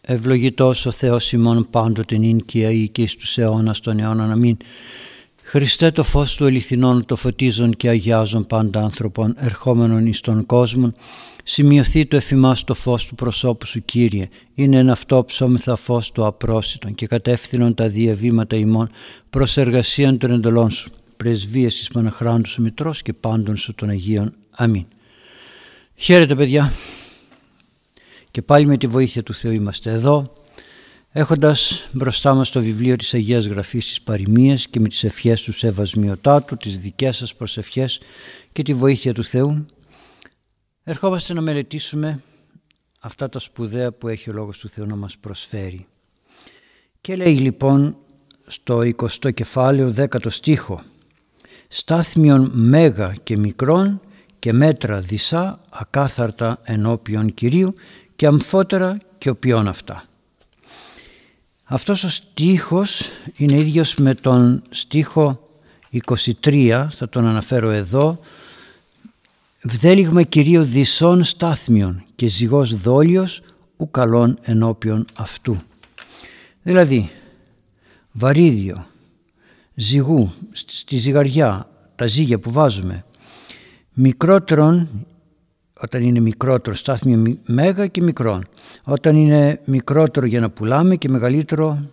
Ευλογητός ο Θεός ημών πάντοτε νυν και αεί και εις τους αιώνας των αιώνων. Αμήν. Χριστέ το φως του ελιθινών το φωτίζον και αγιάζον πάντα άνθρωπον ερχόμενον εις τον κόσμο σημειωθεί το εφημάς το φως του προσώπου σου Κύριε είναι ένα αυτό ψώμεθα φως του απρόσιτον και κατεύθυνον τα διαβήματα ημών προς εργασίαν των εντολών σου πρεσβείες εις Παναχράντου σου Μητρός και πάντων σου των Αγίων. Αμήν. Χαίρετε παιδιά και πάλι με τη βοήθεια του Θεού είμαστε εδώ έχοντας μπροστά μας το βιβλίο της Αγίας Γραφής της Παροιμίας και με τις ευχές του Σεβασμιωτάτου, τις δικές σας προσευχές και τη βοήθεια του Θεού ερχόμαστε να μελετήσουμε αυτά τα σπουδαία που έχει ο Λόγος του Θεού να μας προσφέρει. Και λέει λοιπόν στο 20ο κεφάλαιο 10ο στίχο «Στάθμιον μέγα και μικρόν και μέτρα δισά ακάθαρτα ενώπιον Κυρίου και αμφότερα και οποιών αυτά». Αυτός ο στίχος είναι ίδιος με τον στίχο 23, θα τον αναφέρω εδώ, «Βδέλιγμα Κυρίω δυσών στάθμιον και ζυγός δόλιος ου καλών ενώπιον αυτού». Δηλαδή, βαρύδιο, ζυγού, στη ζυγαριά, τα ζύγια που βάζουμε, μικρότερον όταν είναι μικρότερο στάθμιο μέγα και μικρό. Όταν είναι μικρότερο για να πουλάμε και μεγαλύτερο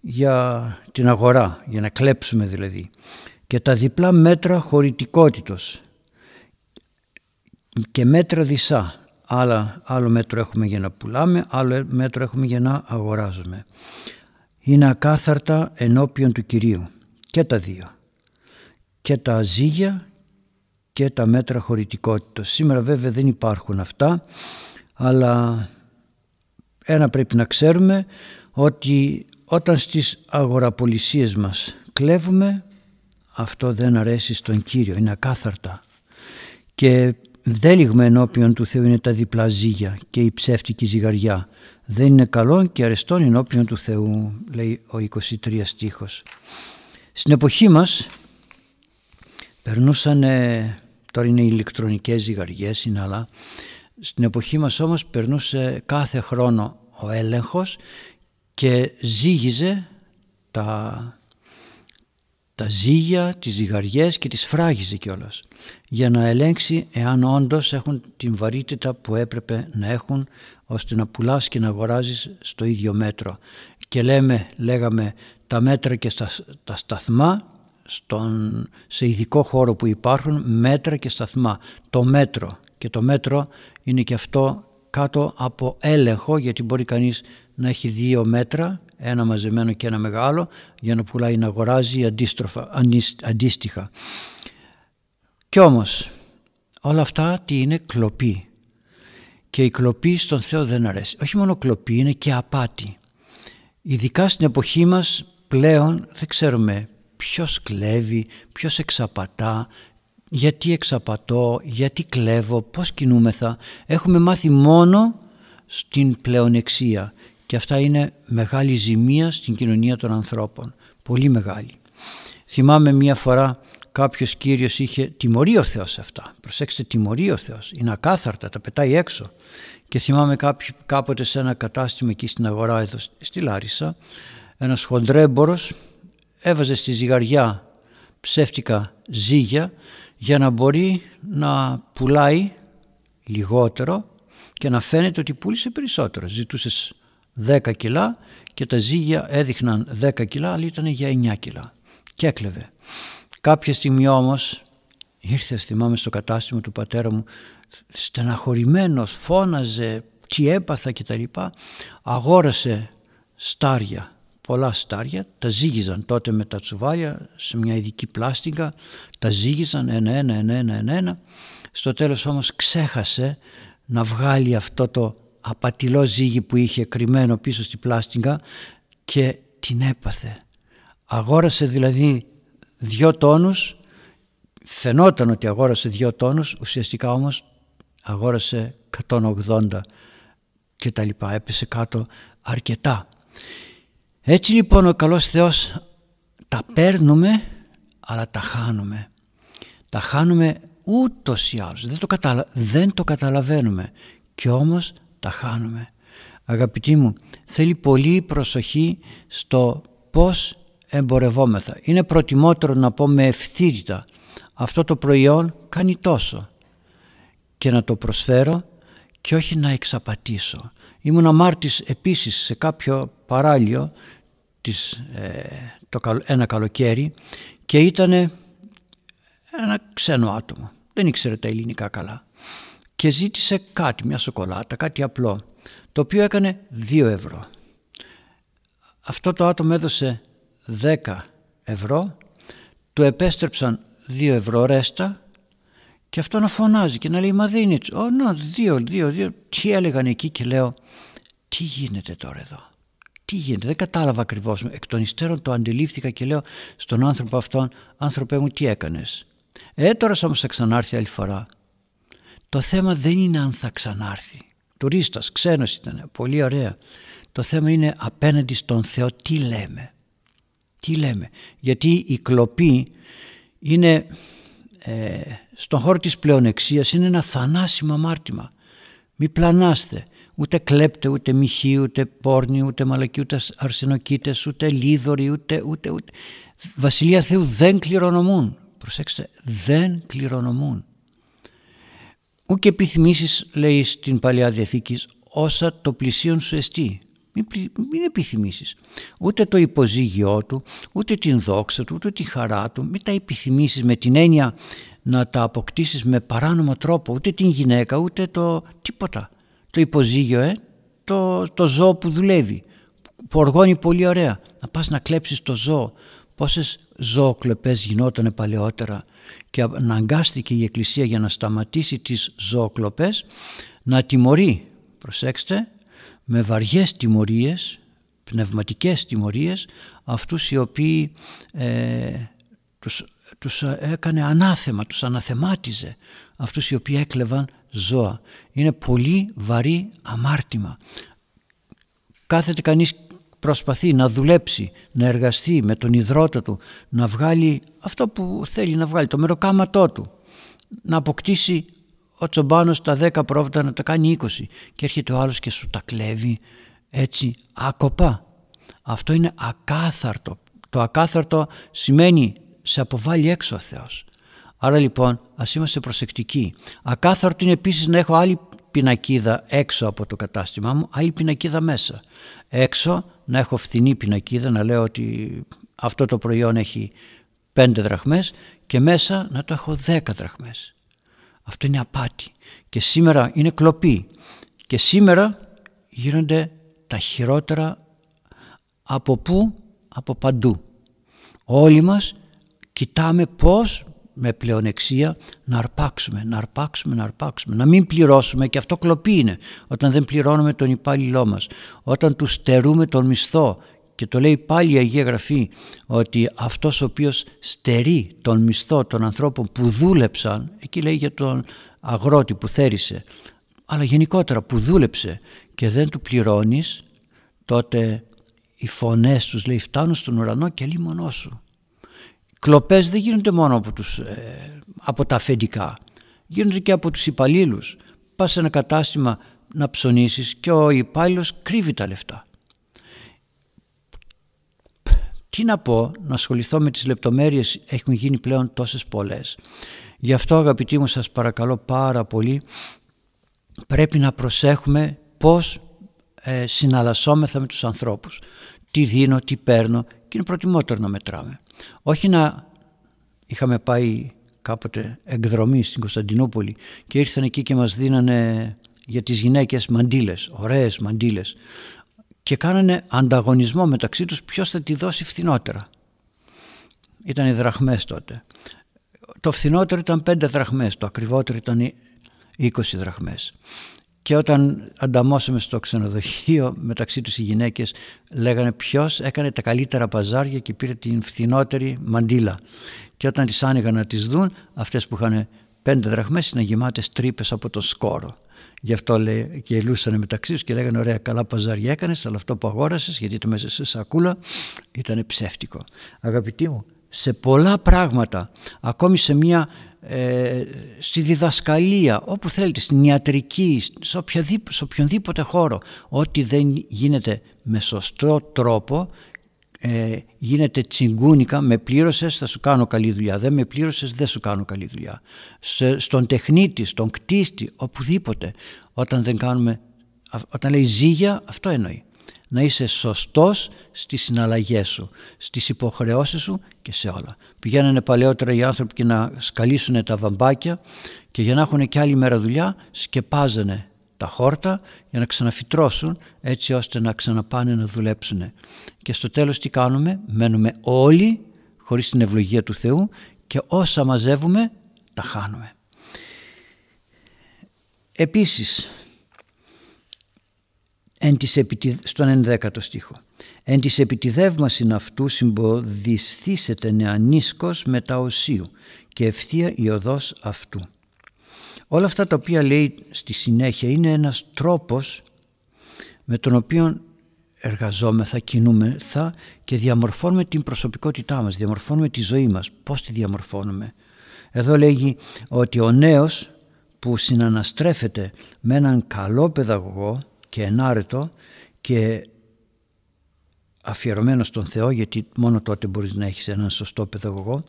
για την αγορά, για να κλέψουμε δηλαδή. Και τα διπλά μέτρα χωρητικότητος και μέτρα δισά. Άλλα, άλλο μέτρο έχουμε για να πουλάμε, άλλο μέτρο έχουμε για να αγοράζουμε. Είναι ακάθαρτα ενώπιον του Κυρίου και τα δύο. Και τα ζύγια και τα μέτρα χωρητικότητας. Σήμερα βέβαια δεν υπάρχουν αυτά, αλλά ένα πρέπει να ξέρουμε ότι όταν στις αγοραπολισίες μας κλέβουμε, αυτό δεν αρέσει στον Κύριο, είναι ακάθαρτα. Και δέλιγμα ενώπιον του Θεού είναι τα διπλά ζύγια και η ψεύτικη ζυγαριά. Δεν είναι καλό και αρεστόν ενώπιον του Θεού, λέει ο 23 στίχος. Στην εποχή μας περνούσαν Τώρα είναι ηλεκτρονικές ζυγαριές, είναι αλλά στην εποχή μας όμως περνούσε κάθε χρόνο ο έλεγχος και ζύγιζε τα, τα ζύγια, τις ζυγαριές και τις φράγιζε κιόλας για να ελέγξει εάν όντως έχουν την βαρύτητα που έπρεπε να έχουν ώστε να πουλάς και να αγοράζεις στο ίδιο μέτρο. Και λέμε, λέγαμε τα μέτρα και στα, τα σταθμά στον, σε ειδικό χώρο που υπάρχουν μέτρα και σταθμά. Το μέτρο και το μέτρο είναι και αυτό κάτω από έλεγχο γιατί μπορεί κανείς να έχει δύο μέτρα, ένα μαζεμένο και ένα μεγάλο για να πουλάει να αγοράζει αντίστροφα, αντίστοιχα. Κι όμως όλα αυτά τι είναι κλοπή και η κλοπή στον Θεό δεν αρέσει. Όχι μόνο κλοπή είναι και απάτη. Ειδικά στην εποχή μας πλέον δεν ξέρουμε ποιος κλέβει, ποιος εξαπατά, γιατί εξαπατώ, γιατί κλέβω, πώς κινούμεθα. Έχουμε μάθει μόνο στην πλεονεξία και αυτά είναι μεγάλη ζημία στην κοινωνία των ανθρώπων. Πολύ μεγάλη. Θυμάμαι μία φορά κάποιος κύριος είχε τιμωρεί ο Θεός αυτά. Προσέξτε τιμωρεί ο Θεός. Είναι ακάθαρτα, τα πετάει έξω. Και θυμάμαι κάποτε σε ένα κατάστημα εκεί στην αγορά εδώ στη Λάρισα ένας χοντρέμπορος έβαζε στη ζυγαριά ψεύτικα ζύγια για να μπορεί να πουλάει λιγότερο και να φαίνεται ότι πούλησε περισσότερο. Ζητούσες 10 κιλά και τα ζύγια έδειχναν 10 κιλά αλλά ήταν για 9 κιλά και έκλεβε. Κάποια στιγμή όμως ήρθε θυμάμαι στο κατάστημα του πατέρα μου στεναχωρημένος, φώναζε τι έπαθα και τα λοιπά αγόρασε στάρια πολλά στάρια, τα ζύγιζαν τότε με τα τσουβάλια σε μια ειδική πλάστικα, τα ζύγιζαν ένα-ένα, ένα-ένα, ένα-ένα. Στο τέλος όμως ξέχασε να βγάλει αυτό το απατηλό ζύγι που είχε κρυμμένο πίσω στη πλάστικα και την έπαθε. Αγόρασε δηλαδή δυο τόνους, φαινόταν ότι αγόρασε δυο τόνους, ουσιαστικά όμως αγόρασε 180 και τα λοιπά, έπεσε κάτω αρκετά. Έτσι λοιπόν ο καλός Θεός τα παίρνουμε αλλά τα χάνουμε. Τα χάνουμε ούτως ή άλλως. Δεν το, δεν το καταλαβαίνουμε και όμως τα χάνουμε. Αγαπητοί μου, θέλει πολύ προσοχή στο πώς εμπορευόμεθα. Είναι προτιμότερο να πω με ευθύτητα αυτό το προϊόν κάνει τόσο και να το προσφέρω και όχι να εξαπατήσω. Ήμουν αμάρτης επίσης σε κάποιο παράλιο της, ε, το, ένα καλοκαίρι και ήταν ένα ξένο άτομο. Δεν ήξερε τα ελληνικά καλά. Και ζήτησε κάτι, μια σοκολάτα, κάτι απλό, το οποίο έκανε 2 ευρώ. Αυτό το άτομο έδωσε 10 ευρώ, του επέστρεψαν 2 ευρώ ρέστα και αυτό να φωνάζει και να λέει μα δεν είναι Ω, να, δύο, δύο, δύο. Τι έλεγαν εκεί και λέω τι γίνεται τώρα εδώ; Τι γίνεται, δεν κατάλαβα ακριβώς. Εκ των υστέρων το αντιλήφθηκα και λέω στον άνθρωπο αυτόν, άνθρωπέ μου, τι έκανες; Ε, τώρα όμως θα ξανάρθει άλλη φορά. Το θέμα δεν είναι αν θα ξανάρθει. Τουρίστας, ξένος ήταν, πολύ ωραία. Το θέμα είναι απέναντι στον Θεό τι λέμε. Τι λέμε. Γιατί η κλοπή είναι ε, στον χώρο της πλεονεξίας είναι ένα θανάσιμο αμάρτημα. Μη πλανάστε. Ούτε κλέπτε, ούτε μοιχοί, ούτε πόρνοι, ούτε μαλακοί, ούτε αρσενοκίτες, ούτε λίδωροι, ούτε, ούτε, ούτε. Βασιλεία Θεού δεν κληρονομούν. Προσέξτε, δεν κληρονομούν. Ού και επιθυμήσεις, λέει στην Παλαιά Διαθήκη, όσα το πλησίον σου εστί. Μην, μην επιθυμήσεις. Ούτε το υποζύγιό του, ούτε την δόξα του, ούτε τη χαρά του. Μην τα επιθυμήσεις με την έννοια να τα αποκτήσεις με παράνομο τρόπο. Ούτε την γυναίκα, ούτε το τίποτα. Το υποζύγιο, ε, το, το ζώο που δουλεύει, που οργώνει πολύ ωραία. Να πας να κλέψεις το ζώο. Πόσες ζωοκλοπές γινόταν παλαιότερα και αναγκάστηκε η Εκκλησία για να σταματήσει τις ζωοκλοπές να τιμωρεί, προσέξτε, με βαριές τιμωρίες, πνευματικές τιμωρίες, αυτούς οι οποίοι ε, τους, τους έκανε ανάθεμα, τους αναθεμάτιζε, αυτούς οι οποίοι έκλεβαν ζώα. Είναι πολύ βαρύ αμάρτημα. Κάθεται κανείς προσπαθεί να δουλέψει, να εργαστεί με τον υδρότα του, να βγάλει αυτό που θέλει να βγάλει, το μεροκάματό του, να αποκτήσει ο τσομπάνος τα 10 πρόβατα να τα κάνει 20 και έρχεται ο άλλος και σου τα κλέβει έτσι άκοπα. Αυτό είναι ακάθαρτο. Το ακάθαρτο σημαίνει σε αποβάλει έξω ο Θεός. Άρα λοιπόν ας είμαστε προσεκτικοί. Ακάθαρτο είναι επίσης να έχω άλλη πινακίδα έξω από το κατάστημά μου, άλλη πινακίδα μέσα. Έξω να έχω φθηνή πινακίδα, να λέω ότι αυτό το προϊόν έχει 5 δραχμές και μέσα να το έχω 10 δραχμές. Αυτό είναι απάτη και σήμερα είναι κλοπή και σήμερα γίνονται τα χειρότερα από πού, από παντού. Όλοι μας κοιτάμε πώς με πλεονεξία να αρπάξουμε, να αρπάξουμε, να αρπάξουμε, να μην πληρώσουμε. Και αυτό κλοπή είναι όταν δεν πληρώνουμε τον υπάλληλό μας, όταν του στερούμε τον μισθό. Και το λέει πάλι η Αγία Γραφή ότι αυτός ο οποίος στερεί τον μισθό των ανθρώπων που δούλεψαν, εκεί λέει για τον αγρότη που θέρισε, αλλά γενικότερα που δούλεψε και δεν του πληρώνεις, τότε οι φωνές τους λέει φτάνουν στον ουρανό και λίμωνό σου. Κλοπές δεν γίνονται μόνο από, τους, ε, από τα αφεντικά, γίνονται και από τους υπαλλήλους. Πας σε ένα κατάστημα να ψωνίσεις και ο υπάλληλος κρύβει τα λεφτά. Τι να πω, να ασχοληθώ με τις λεπτομέρειες έχουν γίνει πλέον τόσες πολλές. Γι' αυτό αγαπητοί μου σας παρακαλώ πάρα πολύ πρέπει να προσέχουμε πώς ε, συναλλασσόμεθα με τους ανθρώπους. Τι δίνω, τι παίρνω και είναι προτιμότερο να μετράμε. Όχι να είχαμε πάει κάποτε εκδρομή στην Κωνσταντινούπολη και ήρθαν εκεί και μας δίνανε για τις γυναίκες μαντίλες, ωραίες μαντίλες και κάνανε ανταγωνισμό μεταξύ τους ποιος θα τη δώσει φθηνότερα. Ήταν οι δραχμές τότε. Το φθηνότερο ήταν 5 δραχμές, το ακριβότερο ήταν 20 δραχμές. Και όταν ανταμώσαμε στο ξενοδοχείο μεταξύ τους οι γυναίκες λέγανε ποιος έκανε τα καλύτερα παζάρια και πήρε την φθηνότερη μαντίλα. Και όταν τις άνοιγαν να τις δουν αυτές που είχαν πέντε δραχμές είναι γεμάτες τρύπες από το σκόρο. Γι' αυτό λέει, και ελούσαν μεταξύ τους και λέγανε ωραία καλά παζάρια έκανες αλλά αυτό που αγόρασες γιατί το μέσα σε σακούλα ήταν ψεύτικο. Αγαπητοί μου σε πολλά πράγματα, ακόμη σε μια ε, στη διδασκαλία, όπου θέλετε, στην ιατρική, σε, σε οποιονδήποτε χώρο, ό,τι δεν γίνεται με σωστό τρόπο ε, γίνεται τσιγκούνικα, με πλήρωσες θα σου κάνω καλή δουλειά, δεν με πλήρωσες δεν σου κάνω καλή δουλειά. στον τεχνίτη, στον κτίστη, οπουδήποτε, όταν δεν κάνουμε, όταν λέει ζήγια, αυτό εννοεί. Να είσαι σωστός στις συναλλαγές σου, στις υποχρεώσεις σου και σε όλα. Πηγαίνανε παλαιότερα οι άνθρωποι και να σκαλίσουν τα βαμπάκια και για να έχουν και άλλη μέρα δουλειά σκεπάζανε τα χόρτα για να ξαναφυτρώσουν έτσι ώστε να ξαναπάνε να δουλέψουν. Και στο τέλος τι κάνουμε, μένουμε όλοι χωρίς την ευλογία του Θεού και όσα μαζεύουμε τα χάνουμε. Επίσης, εν της στον 11ο στίχο, εν της επιτιδεύμασιν αυτού συμποδισθήσετε νεανίσκος τα οσίου και ευθεία η οδός αυτού. Όλα αυτά τα οποία λέει στη συνέχεια είναι ένας τρόπος με τον οποίο εργαζόμεθα, κινούμεθα και διαμορφώνουμε την προσωπικότητά μας, διαμορφώνουμε τη ζωή μας. Πώς τη διαμορφώνουμε; Εδώ λέγει ότι ο νέος που συναναστρέφεται με έναν καλό παιδαγωγό και ενάρετο και αφιερωμένο στον Θεό γιατί μόνο τότε μπορείς να έχεις έναν σωστό παιδαγωγό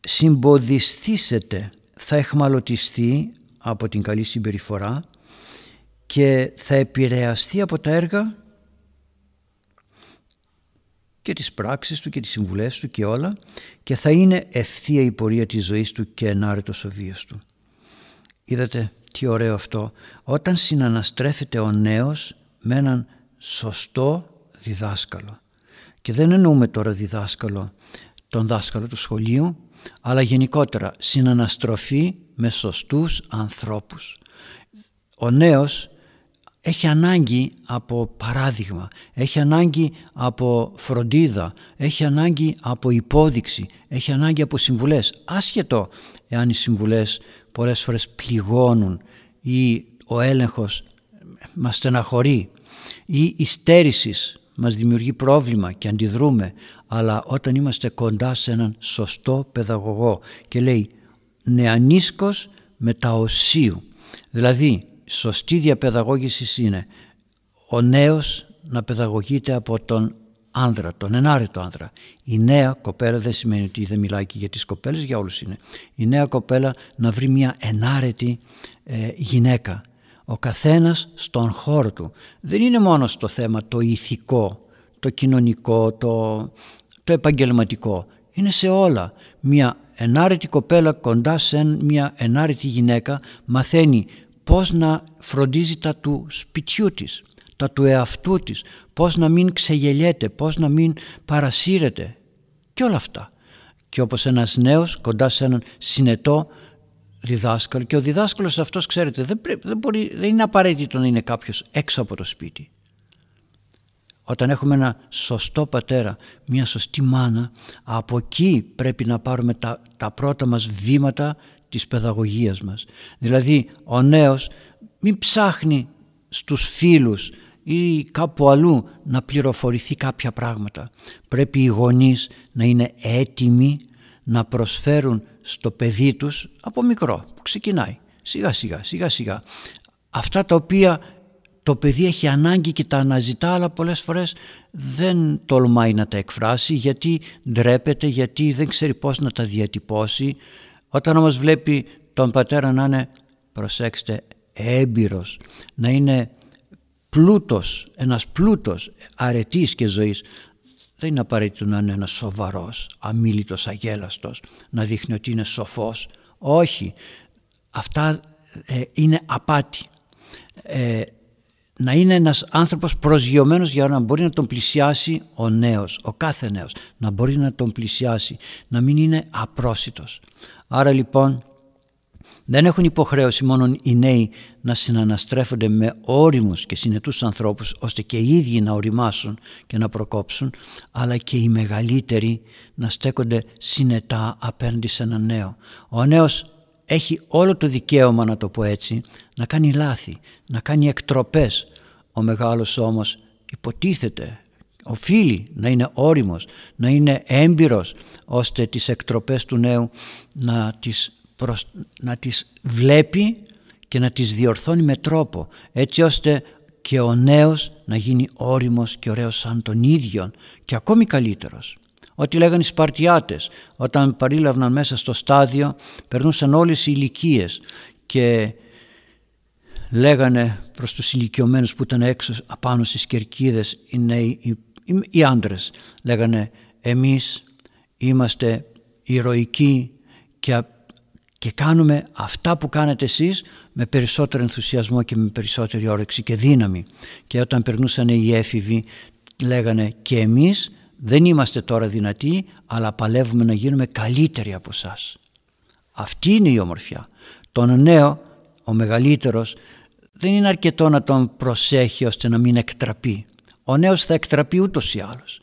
συμποδιστήσετε θα εχμαλωτιστεί από την καλή συμπεριφορά και θα επηρεαστεί από τα έργα και τις πράξεις του και τις συμβουλές του και όλα και θα είναι ευθεία η πορεία της ζωής του και ενάρετος ο βίος του. Είδατε τι ωραίο αυτό. Όταν συναναστρέφεται ο νέος με έναν σωστό διδάσκαλο και δεν εννοούμε τώρα διδάσκαλο τον δάσκαλο του σχολείου αλλά γενικότερα συναναστροφή με σωστούς ανθρώπους. Ο νέος έχει ανάγκη από παράδειγμα, έχει ανάγκη από φροντίδα, έχει ανάγκη από υπόδειξη, έχει ανάγκη από συμβουλές. Άσχετο εάν οι συμβουλές πολλές φορές πληγώνουν ή ο έλεγχος μας στεναχωρεί ή η στέρηση μας δημιουργεί πρόβλημα και αντιδρούμε αλλά όταν είμαστε κοντά σε έναν σωστό παιδαγωγό και λέει νεανίσκος οσίου δηλαδή σωστή διαπαιδαγώγηση είναι ο νέος να παιδαγωγείται από τον άνδρα, τον ενάρετο άνδρα. Η νέα κοπέλα δεν σημαίνει ότι δεν μιλάει και για τις κοπέλες, για όλους είναι. Η νέα κοπέλα να βρει μια ενάρετη ε, γυναίκα. Ο καθένας στον χώρο του. Δεν είναι μόνο στο θέμα το ηθικό, το κοινωνικό, το, το επαγγελματικό. Είναι σε όλα. Μια ενάρετη κοπέλα κοντά σε μια ενάρετη γυναίκα μαθαίνει πώς να φροντίζει τα του σπιτιού της, τα του εαυτού της, πώς να μην ξεγελιέται, πώς να μην παρασύρεται και όλα αυτά. Και όπως ένας νέος κοντά σε έναν συνετό διδάσκαλο και ο διδάσκαλος αυτός ξέρετε δεν, δεν, μπορεί, δεν είναι απαραίτητο να είναι κάποιος έξω από το σπίτι. Όταν έχουμε ένα σωστό πατέρα, μια σωστή μάνα, από εκεί πρέπει να πάρουμε τα, τα πρώτα μας βήματα της παιδαγωγίας μας. Δηλαδή ο νέος μην ψάχνει στους φίλους ή κάπου αλλού να πληροφορηθεί κάποια πράγματα. Πρέπει οι γονείς να είναι έτοιμοι να προσφέρουν στο παιδί τους από μικρό που ξεκινάει σιγά σιγά σιγά σιγά αυτά τα οποία το παιδί έχει ανάγκη και τα αναζητά αλλά πολλές φορές δεν τολμάει να τα εκφράσει γιατί ντρέπεται, γιατί δεν ξέρει πώς να τα διατυπώσει. Όταν όμως βλέπει τον πατέρα να είναι, προσέξτε, έμπειρος, να είναι πλούτος, ένας πλούτος αρετής και ζωής, δεν είναι απαραίτητο να είναι ένας σοβαρός, αμήλυτος, αγέλαστος, να δείχνει ότι είναι σοφός. Όχι, αυτά ε, είναι απάτη. Ε, να είναι ένας άνθρωπος προσγειωμένος για να μπορεί να τον πλησιάσει ο νέος, ο κάθε νέος, να μπορεί να τον πλησιάσει, να μην είναι απρόσιτος. Άρα λοιπόν δεν έχουν υποχρέωση μόνο οι νέοι να συναναστρέφονται με όριμους και συνετούς ανθρώπους ώστε και οι ίδιοι να οριμάσουν και να προκόψουν αλλά και οι μεγαλύτεροι να στέκονται συνετά απέναντι σε ένα νέο. Ο νέος έχει όλο το δικαίωμα να το πω έτσι να κάνει λάθη, να κάνει εκτροπές. Ο μεγάλος όμως υποτίθεται οφείλει να είναι όριμος, να είναι έμπειρος ώστε τις εκτροπές του νέου να τις, να τις βλέπει και να τις διορθώνει με τρόπο έτσι ώστε και ο νέος να γίνει όριμος και ωραίος σαν τον ίδιο και ακόμη καλύτερος. Ό,τι λέγανε οι Σπαρτιάτες όταν παρήλαβναν μέσα στο στάδιο περνούσαν όλες οι ηλικίες και λέγανε προς τους ηλικιωμένους που ήταν έξω απάνω στις κερκίδες οι νέοι, οι, οι άντρες λέγανε εμείς είμαστε ηρωικοί και, και κάνουμε αυτά που κάνετε εσείς με περισσότερο ενθουσιασμό και με περισσότερη όρεξη και δύναμη και όταν περνούσαν οι έφηβοι λέγανε και εμείς δεν είμαστε τώρα δυνατοί αλλά παλεύουμε να γίνουμε καλύτεροι από εσάς. Αυτή είναι η ομορφιά. Τον νέο, ο μεγαλύτερος, δεν είναι αρκετό να τον προσέχει ώστε να μην εκτραπεί. Ο νέος θα εκτραπεί ούτως ή άλλως.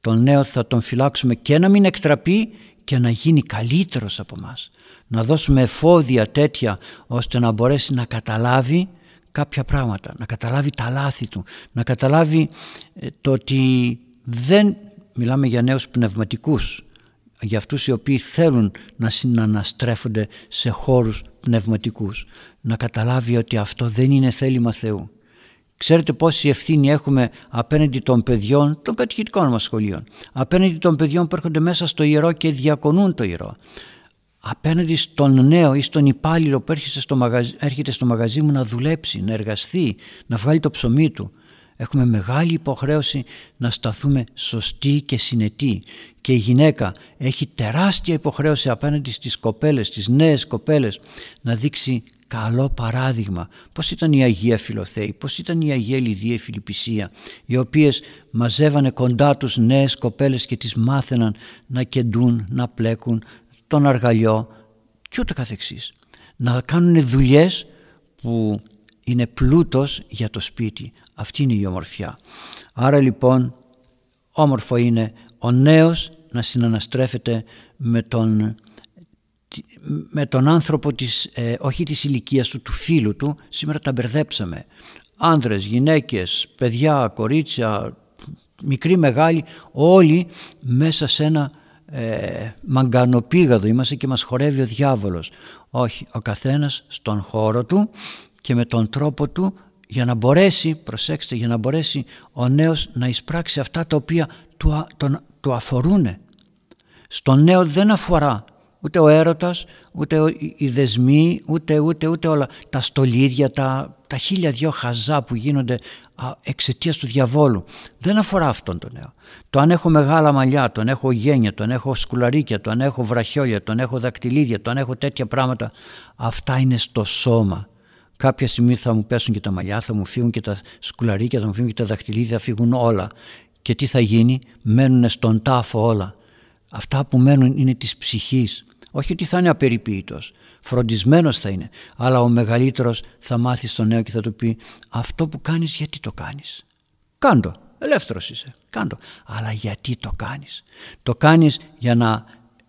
Τον νέο θα τον φυλάξουμε και να μην εκτραπεί και να γίνει καλύτερος από μας. Να δώσουμε εφόδια τέτοια ώστε να μπορέσει να καταλάβει κάποια πράγματα, να καταλάβει τα λάθη του, να καταλάβει ε, το ότι δεν μιλάμε για νέους πνευματικούς, για αυτούς οι οποίοι θέλουν να συναναστρέφονται σε χώρους πνευματικούς. Να καταλάβει ότι αυτό δεν είναι θέλημα Θεού. Ξέρετε πόση ευθύνη έχουμε απέναντι των παιδιών των κατηχητικών μας σχολείων. Απέναντι των παιδιών που έρχονται μέσα στο ιερό και διακονούν το ιερό. Απέναντι στον νέο ή στον υπάλληλο που έρχεται στο, μαγαζί, έρχεται στο μαγαζί μου να δουλέψει, να εργαστεί, να βγάλει το ψωμί του. Έχουμε μεγάλη υποχρέωση να σταθούμε σωστοί και συνετοί και η γυναίκα έχει τεράστια υποχρέωση απέναντι στις κοπέλες, στις νέες κοπέλες να δείξει καλό παράδειγμα. Πώς ήταν η Αγία Φιλοθέη, πώς ήταν η Αγία Λιδία η Φιλιππισία οι οποίες μαζεύανε κοντά τους νέες κοπέλες και τις μάθαιναν να κεντούν, να πλέκουν τον αργαλιό και ούτε καθεξής. Να κάνουν δουλειές που είναι πλούτος για το σπίτι. Αυτή είναι η ομορφιά. Άρα λοιπόν όμορφο είναι ο νέος να συναναστρέφεται με τον, με τον άνθρωπο της, ε, όχι της ηλικίας του, του φίλου του. Σήμερα τα μπερδέψαμε. Άνδρες, γυναίκες, παιδιά, κορίτσια, μικροί, μεγάλοι, όλοι μέσα σε ένα ε, μαγκανοπήγαδο είμαστε και μας χορεύει ο διάβολος. Όχι, ο καθένας στον χώρο του και με τον τρόπο του για να μπορέσει, προσέξτε, για να μπορέσει ο νέος να εισπράξει αυτά τα οποία του, τον, του αφορούν. Στον νέο δεν αφορά ούτε ο έρωτας, ούτε οι δεσμοί, ούτε, ούτε, ούτε όλα τα στολίδια, τα, τα χίλια δυο χαζά που γίνονται εξαιτίας του διαβόλου. Δεν αφορά αυτόν τον νέο. Το αν έχω μεγάλα μαλλιά, το αν έχω γένια, το αν έχω σκουλαρίκια, το αν έχω βραχιόλια, το αν έχω δακτυλίδια, το αν έχω τέτοια πράγματα, αυτά είναι στο σώμα. Κάποια στιγμή θα μου πέσουν και τα μαλλιά, θα μου φύγουν και τα σκουλαρίκια, θα μου φύγουν και τα δαχτυλίδια, θα φύγουν όλα. Και τι θα γίνει, μένουν στον τάφο όλα. Αυτά που μένουν είναι της ψυχής. Όχι ότι θα είναι απεριποίητος, φροντισμένος θα είναι. Αλλά ο μεγαλύτερος θα μάθει στο νέο και θα του πει αυτό που κάνεις γιατί το κάνεις; Κάντο, ελεύθερος είσαι, κάντο. Αλλά γιατί το κάνεις; Το κάνεις για να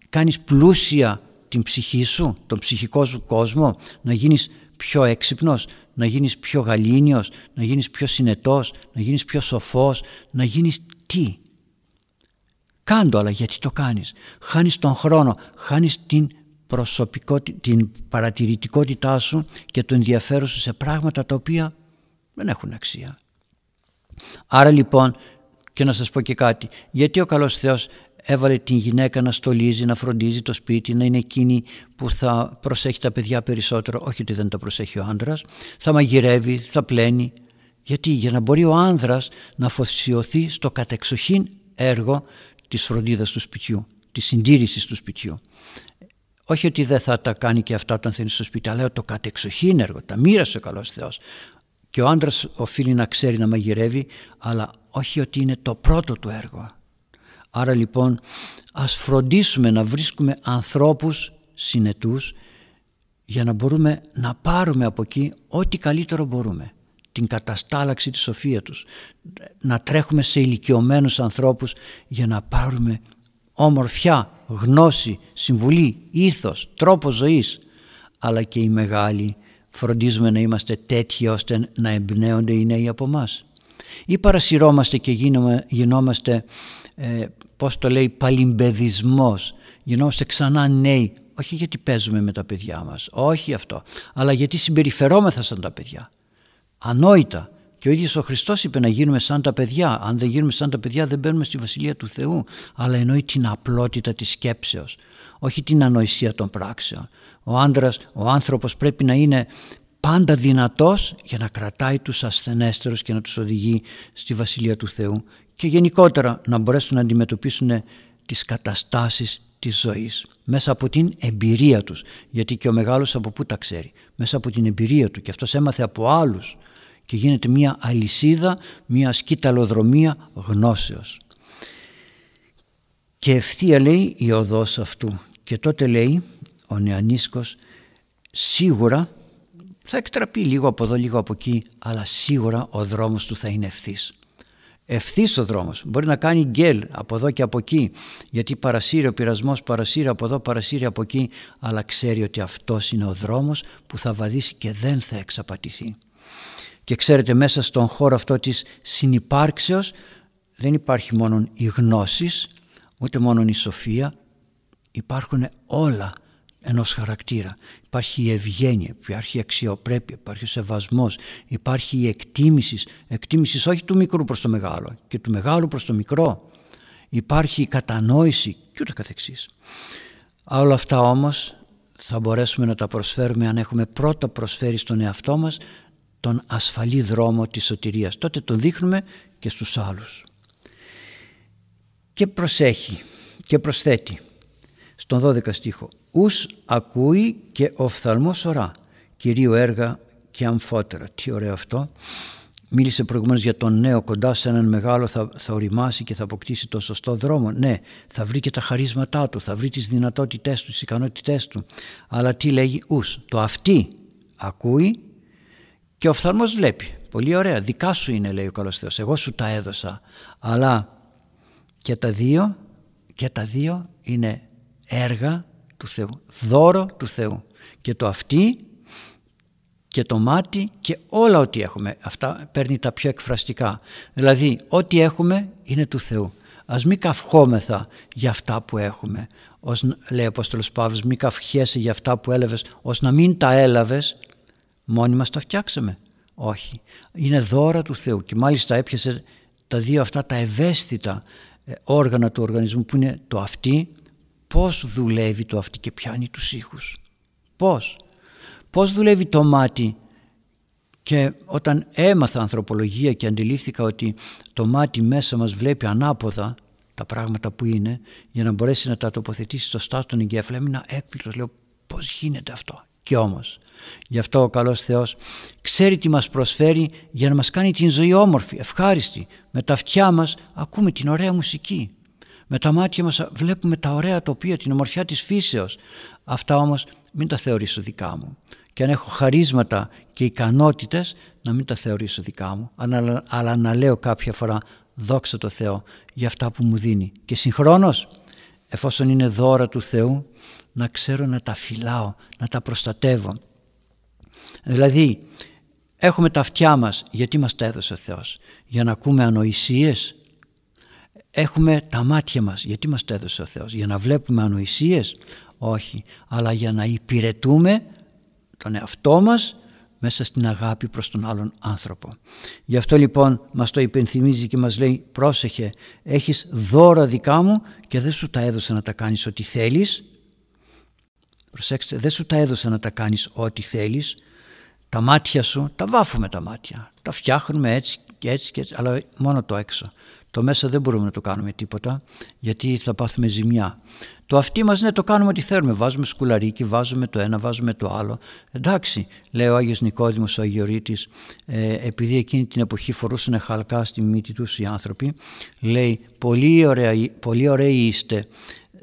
κάνεις πλούσια την ψυχή σου, τον ψυχικό σου κόσμο, να γίνεις πιο έξυπνος, να γίνεις πιο γαλήνιος, να γίνεις πιο συνετός, να γίνεις πιο σοφός, να γίνεις τι. Κάντο αλλά γιατί το κάνεις. Χάνεις τον χρόνο, χάνεις την προσωπικότητα, την παρατηρητικότητά σου και το ενδιαφέρον σου σε πράγματα τα οποία δεν έχουν αξία. Άρα λοιπόν και να σας πω και κάτι, γιατί ο καλός Θεός έβαλε την γυναίκα να στολίζει, να φροντίζει το σπίτι, να είναι εκείνη που θα προσέχει τα παιδιά περισσότερο, όχι ότι δεν τα προσέχει ο άνδρας, θα μαγειρεύει, θα πλένει. Γιατί, για να μπορεί ο άνδρας να αφοσιωθεί στο κατεξοχήν έργο της φροντίδας του σπιτιού, της συντήρησης του σπιτιού. Όχι ότι δεν θα τα κάνει και αυτά όταν θα είναι στο σπίτι, αλλά το κατεξοχήν έργο, τα μοίρασε ο καλός Θεός. Και ο άντρας οφείλει να ξέρει να μαγειρεύει, αλλά όχι ότι είναι το πρώτο του έργο. Άρα λοιπόν ας φροντίσουμε να βρίσκουμε ανθρώπους συνετούς για να μπορούμε να πάρουμε από εκεί ό,τι καλύτερο μπορούμε. Την καταστάλαξη της σοφία τους. Να τρέχουμε σε ηλικιωμένους ανθρώπους για να πάρουμε ομορφιά, γνώση, συμβουλή, ήθος, τρόπο ζωής. Αλλά και οι μεγάλοι φροντίζουμε να είμαστε τέτοιοι ώστε να εμπνέονται οι νέοι από μας. ή παρασυρώμαστε και γινόμαστε, ε, πώς το λέει, παλιμπεδισμός, γινόμαστε ξανά νέοι, όχι γιατί παίζουμε με τα παιδιά μας, όχι αυτό, αλλά γιατί συμπεριφερόμεθα σαν τα παιδιά. Ανόητα. Και ο ίδιος ο Χριστός είπε να γίνουμε σαν τα παιδιά. Αν δεν γίνουμε σαν τα παιδιά δεν μπαίνουμε στη Βασιλεία του Θεού. Αλλά εννοεί την απλότητα της σκέψεως, όχι την ανοησία των πράξεων. Ο άντρας, ο άνθρωπος πρέπει να είναι πάντα δυνατός για να κρατάει τους ασθενέστερους και να τους οδηγεί στη Βασιλεία του Θεού και γενικότερα να μπορέσουν να αντιμετωπίσουν τις καταστάσεις της ζωής μέσα από την εμπειρία τους. Γιατί και ο μεγάλος από πού τα ξέρει; Μέσα από την εμπειρία του. Και αυτός έμαθε από άλλους. Και γίνεται μια αλυσίδα, μια σκηταλοδρομία γνώσεως. Και ευθεία λέει η οδός αυτού. Και τότε λέει ο νεανίσκος σίγουρα θα εκτραπεί λίγο από εδώ λίγο από εκεί αλλά σίγουρα ο δρόμος του θα είναι ευθύς ευθύς ο δρόμος. Μπορεί να κάνει γκέλ από εδώ και από εκεί γιατί παρασύρει ο πειρασμός, παρασύρει από εδώ, παρασύρει από εκεί αλλά ξέρει ότι αυτός είναι ο δρόμος που θα βαδίσει και δεν θα εξαπατηθεί. Και ξέρετε μέσα στον χώρο αυτό της συνυπάρξεως δεν υπάρχει μόνο η γνώση ούτε μόνο η σοφία υπάρχουν όλα ενός χαρακτήρα. Υπάρχει η ευγένεια, υπάρχει η αξιοπρέπεια, υπάρχει ο σεβασμός, υπάρχει η εκτίμησης, εκτίμησης όχι του μικρού προς το μεγάλο και του μεγάλου προς το μικρό. Υπάρχει η κατανόηση και ούτε καθεξής. Όλα αυτά όμως θα μπορέσουμε να τα προσφέρουμε αν έχουμε πρώτα προσφέρει στον εαυτό μας τον ασφαλή δρόμο της σωτηρίας. Τότε τον δείχνουμε και στους άλλους. Και προσέχει και προσθέτει στον 12 στίχο «Ους ακούει και οφθαλμός ορά, κυρίου έργα και αμφότερα». Τι ωραίο αυτό. Μίλησε προηγουμένως για τον νέο κοντά σε έναν μεγάλο θα, θα οριμάσει και θα αποκτήσει το σωστό δρόμο. Ναι, θα βρει και τα χαρίσματά του, θα βρει τις δυνατότητές του, τις ικανότητές του. Αλλά τι λέγει ους, το αυτή ακούει και ο οφθαλμός βλέπει. Πολύ ωραία, δικά σου είναι λέει ο καλός Θεός, εγώ σου τα έδωσα. Αλλά και τα δύο, και τα δύο είναι έργα του Θεού, δώρο του Θεού. Και το αυτή και το μάτι και όλα ό,τι έχουμε. Αυτά παίρνει τα πιο εκφραστικά. Δηλαδή ό,τι έχουμε είναι του Θεού. Ας μην καυχόμεθα για αυτά που έχουμε. Ως, λέει ο Απόστολος Παύλος, μην καυχέσαι για αυτά που έλαβες, ως να μην τα έλαβες, μόνοι μας τα φτιάξαμε. Όχι. Είναι δώρα του Θεού και μάλιστα έπιασε τα δύο αυτά τα ευαίσθητα ε, όργανα του οργανισμού που είναι το αυτή πώς δουλεύει το αυτή και πιάνει τους ήχους; Πώς; Πώς δουλεύει το μάτι; Και όταν έμαθα ανθρωπολογία και αντιλήφθηκα ότι το μάτι μέσα μας βλέπει ανάποδα τα πράγματα που είναι για να μπορέσει να τα τοποθετήσει στο στάτο των εγκέφαλων έμεινα έκπληκτος λέω πώς γίνεται αυτό; Και όμως γι' αυτό ο καλός Θεός ξέρει τι μας προσφέρει για να μας κάνει την ζωή όμορφη, ευχάριστη με τα αυτιά μας ακούμε την ωραία μουσική με τα μάτια μας βλέπουμε τα ωραία τοπία, την ομορφιά της φύσεως. Αυτά όμως μην τα θεωρήσω δικά μου. Και αν έχω χαρίσματα και ικανότητες να μην τα θεωρήσω δικά μου. Αλλά, να λέω κάποια φορά δόξα τω Θεώ για αυτά που μου δίνει. Και συγχρόνως εφόσον είναι δώρα του Θεού να ξέρω να τα φυλάω, να τα προστατεύω. Δηλαδή έχουμε τα αυτιά μας γιατί μας τα έδωσε ο Θεός. Για να ακούμε ανοησίες Έχουμε τα μάτια μας. Γιατί μας τα έδωσε ο Θεός; Για να βλέπουμε ανοησίες; Όχι. Αλλά για να υπηρετούμε τον εαυτό μας μέσα στην αγάπη προς τον άλλον άνθρωπο. Γι' αυτό λοιπόν μας το υπενθυμίζει και μας λέει πρόσεχε έχεις δώρα δικά μου και δεν σου τα έδωσα να τα κάνεις ό,τι θέλεις. Προσέξτε δεν σου τα έδωσα να τα κάνεις ό,τι θέλεις. Τα μάτια σου τα βάφουμε τα μάτια. Τα φτιάχνουμε έτσι και έτσι και έτσι αλλά μόνο το έξω. Το μέσα δεν μπορούμε να το κάνουμε τίποτα γιατί θα πάθουμε ζημιά. Το αυτί μας ναι το κάνουμε ό,τι θέλουμε. Βάζουμε σκουλαρίκι, βάζουμε το ένα, βάζουμε το άλλο. Εντάξει, λέει ο Άγιος Νικόδημος ο Αγιορείτης, ε, επειδή εκείνη την εποχή φορούσαν χαλκά στη μύτη τους οι άνθρωποι, λέει πολύ, ωραία, πολύ ωραίοι είστε,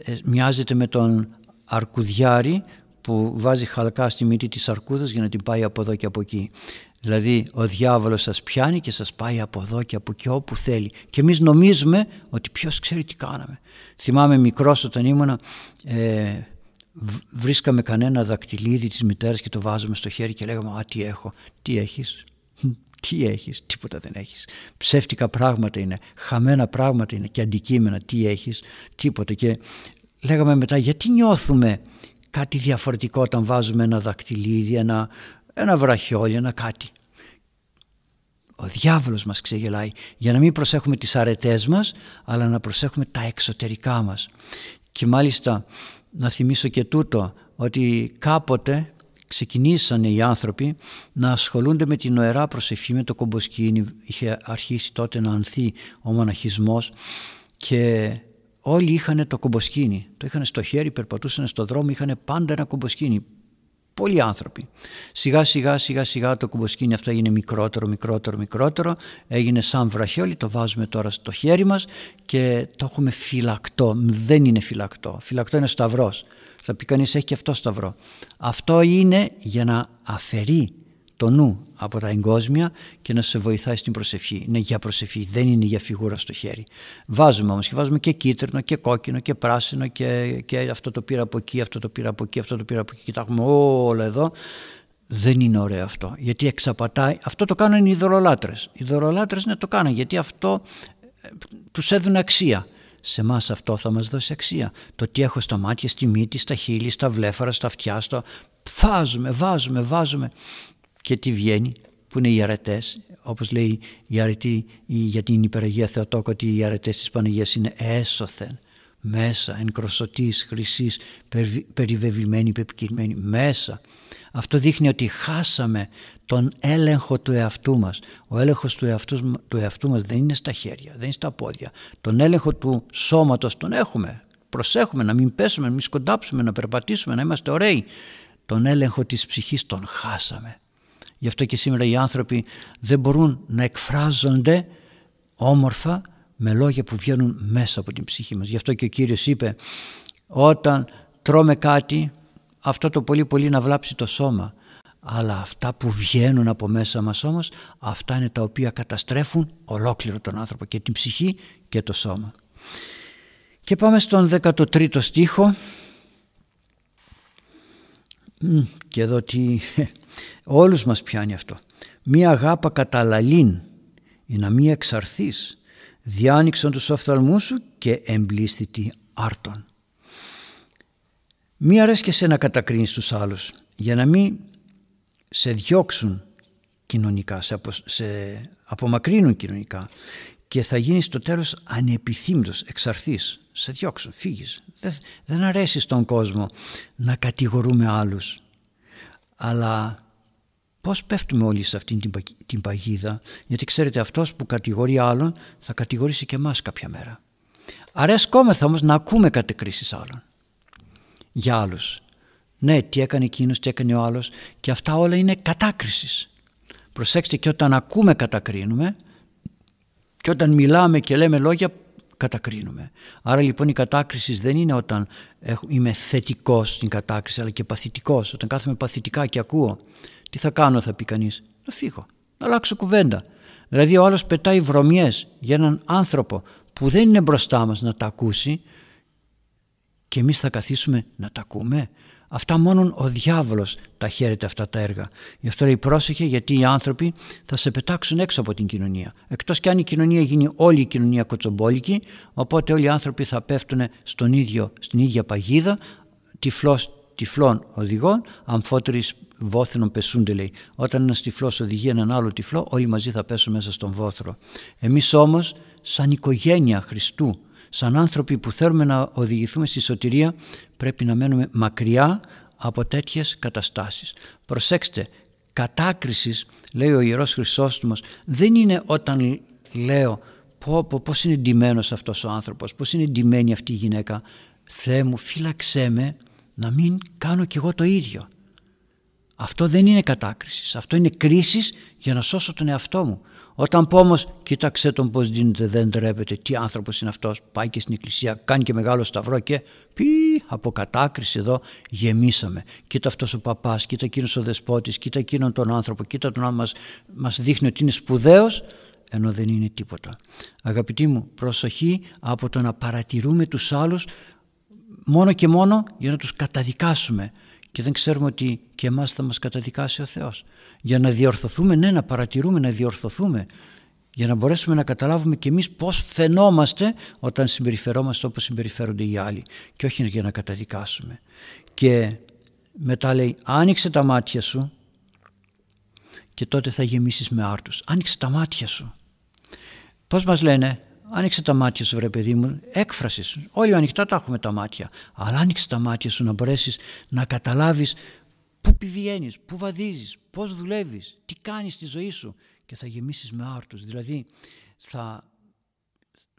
ε, μοιάζετε με τον αρκουδιάρη που βάζει χαλκά στη μύτη της αρκούδας για να την πάει από εδώ και από εκεί. Δηλαδή ο διάβολος σας πιάνει και σας πάει από εδώ και από εκεί όπου θέλει. Και εμείς νομίζουμε ότι ποιος ξέρει τι κάναμε. Θυμάμαι μικρός όταν ήμουνα ε, βρίσκαμε κανένα δακτυλίδι της μητέρας και το βάζουμε στο χέρι και λέγαμε «Α, τι έχω, τι έχεις». Τι έχεις, τίποτα δεν έχεις. Ψεύτικα πράγματα είναι, χαμένα πράγματα είναι και αντικείμενα. Τι έχεις, τίποτα. Και λέγαμε μετά γιατί νιώθουμε κάτι διαφορετικό όταν βάζουμε ένα δακτυλίδι, ένα, ένα βραχιόλι, ένα κάτι. Ο διάβολος μας ξεγελάει για να μην προσέχουμε τις αρετές μας αλλά να προσέχουμε τα εξωτερικά μας. Και μάλιστα να θυμίσω και τούτο ότι κάποτε ξεκινήσανε οι άνθρωποι να ασχολούνται με την νοερά προσευχή με το κομποσκίνη. Είχε αρχίσει τότε να ανθεί ο μοναχισμός και όλοι είχαν το κομποσκίνη. Το είχαν στο χέρι, περπατούσαν στο δρόμο, είχαν πάντα ένα κομποσκίνη. Πολλοί άνθρωποι. Σιγά σιγά σιγά σιγά το κουμποσκίνι αυτό έγινε μικρότερο, μικρότερο, μικρότερο. Έγινε σαν βραχιόλι, το βάζουμε τώρα στο χέρι μας και το έχουμε φυλακτό. Δεν είναι φυλακτό. Φυλακτό είναι σταυρός. Θα πει κανείς έχει και αυτό σταυρό. Αυτό είναι για να αφαιρεί το νου από τα εγκόσμια και να σε βοηθάει στην προσευχή. Είναι για προσευχή, δεν είναι για φιγούρα στο χέρι. Βάζουμε όμως και βάζουμε και κίτρινο και κόκκινο και πράσινο και, και αυτό το πήρα από εκεί, αυτό το πήρα από εκεί, αυτό το πήρα από εκεί και τα έχουμε όλα εδώ. Δεν είναι ωραίο αυτό γιατί εξαπατάει. Αυτό το κάνουν οι δωρολάτρες. Οι δωρολάτρες ναι το κάνουν γιατί αυτό ε, τους έδουν αξία. Σε εμά αυτό θα μας δώσει αξία. Το τι έχω στα μάτια, στη μύτη, στα χείλη, στα βλέφαρα, στα αυτιά, στο... βάζουμε, βάζουμε, βάζουμε και τι βγαίνει που είναι οι αρετές όπως λέει η αρετή για την υπεραγία Θεοτόκο ότι οι αρετές της Παναγίας είναι έσωθεν μέσα, εν κροσωτής, χρυσής, περιβεβλημένη, πεπικυρμένη, μέσα. Αυτό δείχνει ότι χάσαμε τον έλεγχο του εαυτού μας. Ο έλεγχος του εαυτού, του εαυτού μας δεν είναι στα χέρια, δεν είναι στα πόδια. Τον έλεγχο του σώματος τον έχουμε. Προσέχουμε να μην πέσουμε, να μην σκοντάψουμε, να περπατήσουμε, να είμαστε ωραίοι. Τον έλεγχο της ψυχής τον χάσαμε. Γι' αυτό και σήμερα οι άνθρωποι δεν μπορούν να εκφράζονται όμορφα με λόγια που βγαίνουν μέσα από την ψυχή μας. Γι' αυτό και ο Κύριος είπε όταν τρώμε κάτι αυτό το πολύ πολύ να βλάψει το σώμα αλλά αυτά που βγαίνουν από μέσα μας όμως αυτά είναι τα οποία καταστρέφουν ολόκληρο τον άνθρωπο και την ψυχή και το σώμα. Και πάμε στον 13ο στίχο και εδώ τι Όλους μας πιάνει αυτό. Μία αγάπα καταλαλήν ή να μη εξαρθείς. Διάνοιξον τους οφθαλμούς σου και εμπλήστητη άρτον. Μη αρέσκεσαι να κατακρίνεις τους άλλους για να μην σε διώξουν κοινωνικά, σε, απο, σε απομακρύνουν κοινωνικά και θα γίνεις στο τέλος ανεπιθύμητος, εξαρθείς, σε διώξουν, φύγεις. Δεν, δεν αρέσει στον κόσμο να κατηγορούμε άλλους αλλά πώς πέφτουμε όλοι σε αυτήν την παγίδα; Γιατί ξέρετε αυτός που κατηγορεί άλλον θα κατηγορήσει και εμάς κάποια μέρα. Αρέσκόμεθα όμως να ακούμε κατεκρίσεις άλλων για άλλους. Ναι, τι έκανε εκείνος, τι έκανε ο άλλος και αυτά όλα είναι κατάκρισης. Προσέξτε και όταν ακούμε κατακρίνουμε και όταν μιλάμε και λέμε λόγια κατακρίνουμε. Άρα λοιπόν η κατάκριση δεν είναι όταν είμαι θετικός στην κατάκριση αλλά και παθητικός. Όταν κάθομαι παθητικά και ακούω τι θα κάνω θα πει κανείς. Να φύγω, να αλλάξω κουβέντα. Δηλαδή ο άλλος πετάει βρωμιές για έναν άνθρωπο που δεν είναι μπροστά μας να τα ακούσει και εμείς θα καθίσουμε να τα ακούμε. Αυτά μόνο ο διάβολος τα χαίρεται αυτά τα έργα. Γι' αυτό λέει πρόσεχε γιατί οι άνθρωποι θα σε πετάξουν έξω από την κοινωνία. Εκτός και αν η κοινωνία γίνει όλη η κοινωνία κοτσομπόλικη, οπότε όλοι οι άνθρωποι θα πέφτουν στον ίδιο, στην ίδια παγίδα, τυφλός, τυφλών οδηγών, αμφότερης βόθρων πεσούνται λέει. Όταν ένα τυφλό οδηγεί έναν άλλο τυφλό, όλοι μαζί θα πέσουν μέσα στον βόθρο. Εμείς όμως, σαν οικογένεια Χριστού, σαν άνθρωποι που θέλουμε να οδηγηθούμε στη σωτηρία πρέπει να μένουμε μακριά από τέτοιες καταστάσεις. Προσέξτε, κατάκρισης, λέει ο Ιερός Χρυσόστομος, δεν είναι όταν λέω πω, πω, πώς είναι ντυμένος αυτός ο άνθρωπος, πώς είναι ντυμένη αυτή η γυναίκα. Θεέ μου φύλαξέ με να μην κάνω κι εγώ το ίδιο. Αυτό δεν είναι κατάκρισης. Αυτό είναι κρίσης για να σώσω τον εαυτό μου. Όταν πω όμως, κοίταξε τον πώς δίνεται, δεν τρέπεται, τι άνθρωπος είναι αυτός, πάει και στην εκκλησία, κάνει και μεγάλο σταυρό και πει από κατάκριση εδώ γεμίσαμε. Κοίτα αυτός ο παπάς, κοίτα εκείνος ο δεσπότης, κοίτα εκείνον τον άνθρωπο, κοίτα τον άνθρωπο μας δείχνει ότι είναι σπουδαίος, ενώ δεν είναι τίποτα. Αγαπητοί μου, προσοχή από το να παρατηρούμε τους άλλους μόνο και μόνο για να τους καταδικάσουμε και δεν ξέρουμε ότι και εμάς θα μας καταδικάσει ο Θεός. Για να διορθωθούμε, ναι να παρατηρούμε, να διορθωθούμε για να μπορέσουμε να καταλάβουμε και εμείς πώς φαινόμαστε όταν συμπεριφερόμαστε όπως συμπεριφέρονται οι άλλοι και όχι για να καταδικάσουμε. Και μετά λέει άνοιξε τα μάτια σου και τότε θα γεμίσεις με άρτους. Άνοιξε τα μάτια σου. Πώς μας λένε; Άνοιξε τα μάτια σου βρε παιδί μου, έκφρασης. Όλοι ανοιχτά τα έχουμε τα μάτια. Αλλά άνοιξε τα μάτια σου να μπορέσεις να καταλάβεις πού πηγαίνεις, πού βαδίζεις, πώς δουλεύεις, τι κάνεις στη ζωή σου και θα γεμίσεις με άρτους. Δηλαδή θα,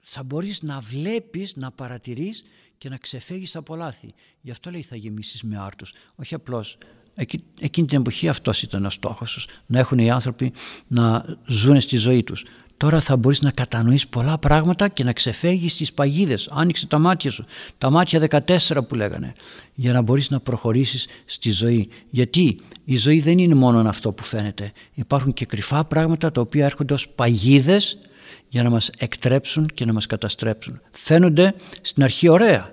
θα μπορείς να βλέπεις, να παρατηρείς και να ξεφεύγεις από λάθη. Γι' αυτό λέει θα γεμίσεις με άρτους. Όχι απλώς Εκεί, εκείνη την εποχή αυτός ήταν ο στόχος τους, να έχουν οι άνθρωποι να ζουν στη ζωή τους. Τώρα θα μπορείς να κατανοείς πολλά πράγματα και να ξεφεύγεις τις παγίδες. Άνοιξε τα μάτια σου, τα μάτια 14 που λέγανε, για να μπορείς να προχωρήσεις στη ζωή. Γιατί η ζωή δεν είναι μόνο αυτό που φαίνεται. Υπάρχουν και κρυφά πράγματα τα οποία έρχονται ως παγίδες για να μας εκτρέψουν και να μας καταστρέψουν. Φαίνονται στην αρχή ωραία.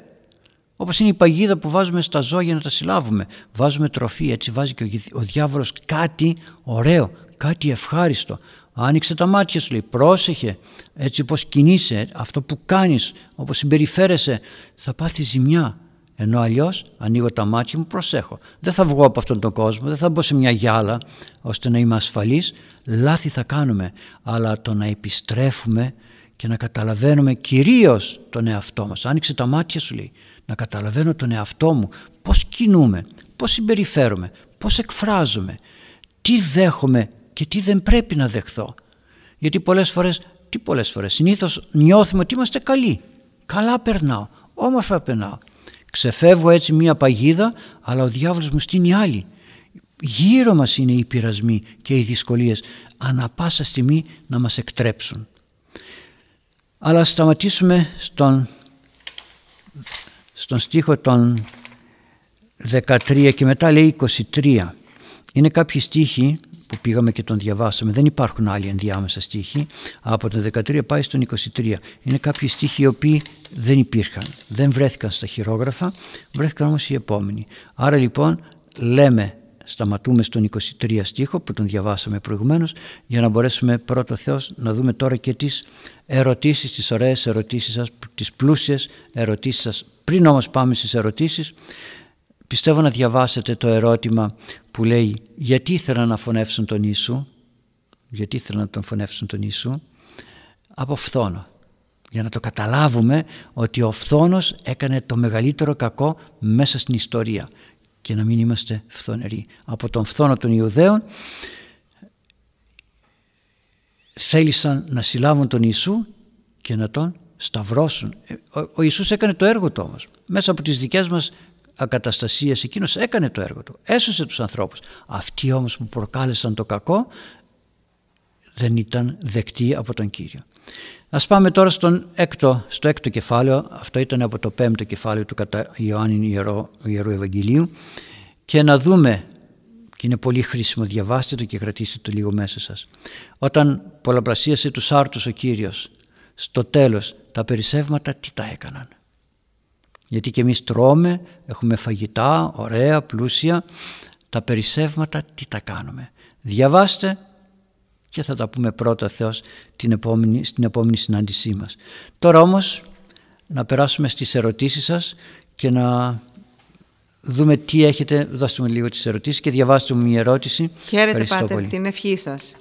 Όπως είναι η παγίδα που βάζουμε στα ζώα για να τα συλλάβουμε. Βάζουμε τροφή, έτσι βάζει και ο διάβολος κάτι ωραίο, κάτι ευχάριστο. Άνοιξε τα μάτια σου λέει, πρόσεχε, έτσι πως κινείσαι, αυτό που κάνεις, όπως συμπεριφέρεσαι, θα πάθεις ζημιά. Ενώ αλλιώς ανοίγω τα μάτια μου, προσέχω. Δεν θα βγω από αυτόν τον κόσμο, δεν θα μπω σε μια γυάλα ώστε να είμαι ασφαλής. Λάθη θα κάνουμε, αλλά το να επιστρέφουμε και να καταλαβαίνουμε κυρίως τον εαυτό μας. Άνοιξε τα μάτια σου λέει, να καταλαβαίνω τον εαυτό μου, πώς κινούμε, πώς συμπεριφέρομαι, πώς εκφράζομαι, τι δέχομαι και τι δεν πρέπει να δεχθώ. Γιατί πολλές φορές, τι πολλές φορές, συνήθως νιώθουμε ότι είμαστε καλοί. Καλά περνάω, όμορφα περνάω. Ξεφεύγω έτσι μία παγίδα, αλλά ο διάβολος μου στείνει άλλη. Γύρω μας είναι οι πειρασμοί και οι δυσκολίες, ανα πάσα στιγμή να μας εκτρέψουν. Αλλά σταματήσουμε στον, στον στίχο των 13 και μετά λέει 23. Είναι κάποιοι στίχοι που πήγαμε και τον διαβάσαμε. Δεν υπάρχουν άλλοι ενδιάμεσα στίχοι. Από το 13 πάει στον 23. Είναι κάποιοι στίχοι οι οποίοι δεν υπήρχαν. Δεν βρέθηκαν στα χειρόγραφα, βρέθηκαν όμως οι επόμενοι. Άρα λοιπόν λέμε σταματούμε στον 23 στίχο που τον διαβάσαμε προηγουμένως για να μπορέσουμε πρώτο Θεός να δούμε τώρα και τις ερωτήσεις, τις ωραίες ερωτήσεις σας, τις πλούσιες ερωτήσεις σας. Πριν όμως πάμε στις ερωτήσεις πιστεύω να διαβάσετε το ερώτημα που λέει γιατί ήθελαν να φωνεύσουν τον Ιησού γιατί ήθελαν να τον φωνεύσουν τον Ιησού από φθόνο για να το καταλάβουμε ότι ο φθόνος έκανε το μεγαλύτερο κακό μέσα στην ιστορία και να μην είμαστε φθονεροί. Από τον φθόνο των Ιουδαίων θέλησαν να συλλάβουν τον Ιησού και να τον σταυρώσουν. Ε, ο, ο Ιησούς έκανε το έργο του όμως. Μέσα από τις δικές μας ακαταστασίες εκείνος έκανε το έργο του. Έσωσε τους ανθρώπους. Αυτοί όμως που προκάλεσαν το κακό δεν ήταν δεκτοί από τον Κύριο. Ας πάμε τώρα στον έκτο, στο έκτο κεφάλαιο, αυτό ήταν από το πέμπτο κεφάλαιο του κατά Ιωάννη Ιερό, Ιερού Ευαγγελίου και να δούμε, και είναι πολύ χρήσιμο, διαβάστε το και κρατήστε το λίγο μέσα σας. Όταν πολλαπλασίασε τους άρτους ο Κύριος, στο τέλος τα περισσεύματα τι τα έκαναν; Γιατί και εμείς τρώμε, έχουμε φαγητά, ωραία, πλούσια, τα περισσεύματα τι τα κάνουμε; Διαβάστε και θα τα πούμε πρώτα Θεός την επόμενη, στην επόμενη συνάντησή μας. Τώρα όμως να περάσουμε στις ερωτήσεις σας και να δούμε τι έχετε, δώστε μου λίγο τις ερωτήσεις και διαβάστε μου μια ερώτηση. Χαίρετε Πάτερ, την ευχή σας.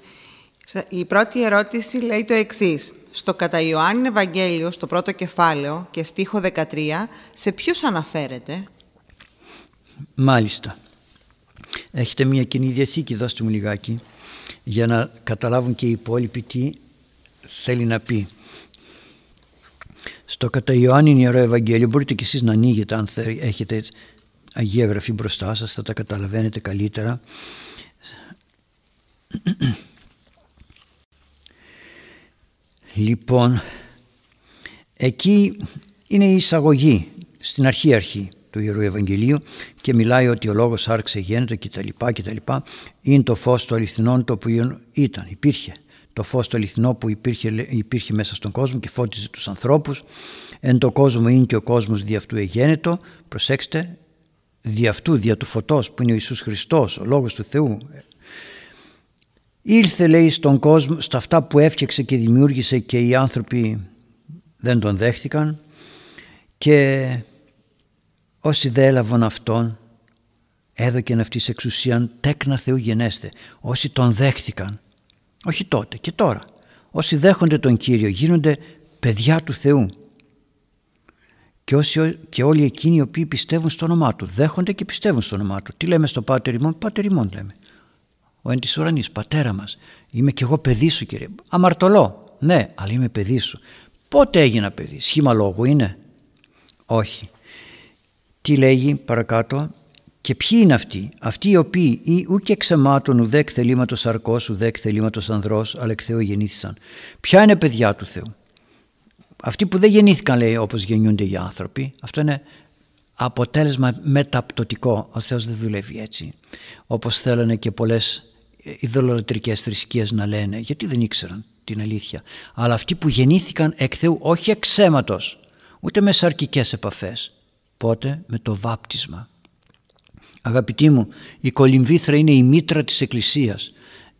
Η πρώτη ερώτηση λέει το εξής. Στο κατά Ιωάννη Ευαγγέλιο, στο πρώτο κεφάλαιο και στίχο 13, σε ποιους αναφέρεται; Μάλιστα. Έχετε μια κοινή διαθήκη, δώστε μου λιγάκι για να καταλάβουν και οι υπόλοιποι τι θέλει να πει. Στο κατά Ιωάννη Ιερό Ευαγγέλιο μπορείτε και εσείς να ανοίγετε αν έχετε Αγία Γραφή μπροστά σας, θα τα καταλαβαίνετε καλύτερα. Λοιπόν, εκεί είναι η εισαγωγή, στην αρχή αρχή του Ιερού Ευαγγελίου και μιλάει ότι ο λόγος άρξε γένετο κτλ. λοιπά Είναι το φως του αληθινών το οποίο ήταν, υπήρχε. Το φως του αληθινό που υπήρχε, υπήρχε μέσα στον κόσμο και φώτιζε τους ανθρώπους. Εν το κόσμο είναι και ο κόσμος δι' αυτού εγένετο. Προσέξτε, δι' αυτού, δια του φωτός που είναι ο Ιησούς Χριστός, ο Λόγος του Θεού. Ήρθε λέει στον κόσμο, στα αυτά που έφτιαξε και δημιούργησε και οι άνθρωποι δεν τον δέχτηκαν και όσοι δεν έλαβαν αυτόν έδωκεν αυτής εξουσίαν τέκνα Θεού γενέστε. Όσοι τον δέχτηκαν, όχι τότε και τώρα, όσοι δέχονται τον Κύριο γίνονται παιδιά του Θεού και, όσοι, και όλοι εκείνοι οι οποίοι πιστεύουν στο όνομά Του, δέχονται και πιστεύουν στο όνομά Του. Τι λέμε στο Πάτερ ημών, Πάτερ ημών λέμε. Ο εν της ουρανής, πατέρα μας, είμαι κι εγώ παιδί σου Κύριε. Αμαρτωλό, ναι, αλλά είμαι παιδί σου. Πότε έγινα παιδί, σχήμα λόγου είναι; Όχι. Τι λέγει παρακάτω, και ποιοι είναι αυτοί, αυτοί οι οποίοι ή ούτε εξαιμάτων ουδέκ θελήματος αρκός, ουδέκ θελήματος ανδρός, αλλά εκ Θεού γεννήθησαν. Ποια είναι παιδιά του Θεού; Αυτοί που δεν γεννήθηκαν λέει όπως γεννιούνται οι άνθρωποι, αυτό είναι αποτέλεσμα μεταπτωτικό. Ο Θεός δεν δουλεύει έτσι. Όπως θέλανε και πολλές ιδωλοτρικές θρησκείες να λένε, γιατί δεν ήξεραν την αλήθεια. Αλλά αυτοί που γεννήθηκαν εκ Θεού όχι εξαίματος, ούτε με σαρκικές επαφές. Πότε με το βάπτισμα. Αγαπητοί μου, η κολυμβήθρα είναι η μήτρα της Εκκλησίας.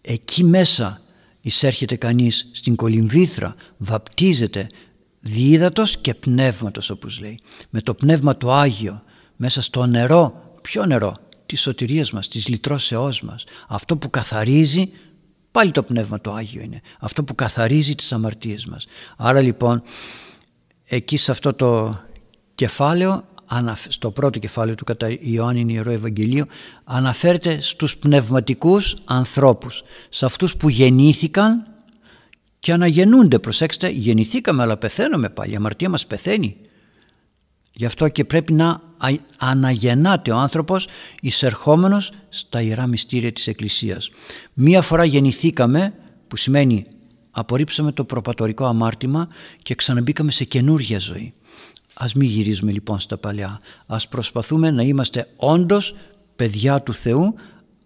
Εκεί μέσα εισέρχεται κανείς στην κολυμβήθρα, βαπτίζεται διίδατος και πνεύματος όπως λέει. Με το πνεύμα το Άγιο, μέσα στο νερό, ποιο νερό, της σωτηρίας μας, της λυτρώσεώς μας. Αυτό που καθαρίζει, πάλι το πνεύμα το Άγιο είναι. Αυτό που καθαρίζει τις αμαρτίες μας. Άρα λοιπόν, εκεί σε αυτό το κεφάλαιο στο πρώτο κεφάλαιο του κατά Ιωάννη Ιερό Ευαγγελίο αναφέρεται στους πνευματικούς ανθρώπους σε αυτούς που γεννήθηκαν και αναγεννούνται προσέξτε γεννηθήκαμε αλλά πεθαίνουμε πάλι η αμαρτία μας πεθαίνει γι' αυτό και πρέπει να αναγεννάται ο άνθρωπος εισερχόμενος στα Ιερά Μυστήρια της Εκκλησίας μία φορά γεννηθήκαμε που σημαίνει απορρίψαμε το προπατορικό αμάρτημα και ξαναμπήκαμε σε καινούργια ζωή Ας μην γυρίζουμε λοιπόν στα παλιά. Ας προσπαθούμε να είμαστε όντως παιδιά του Θεού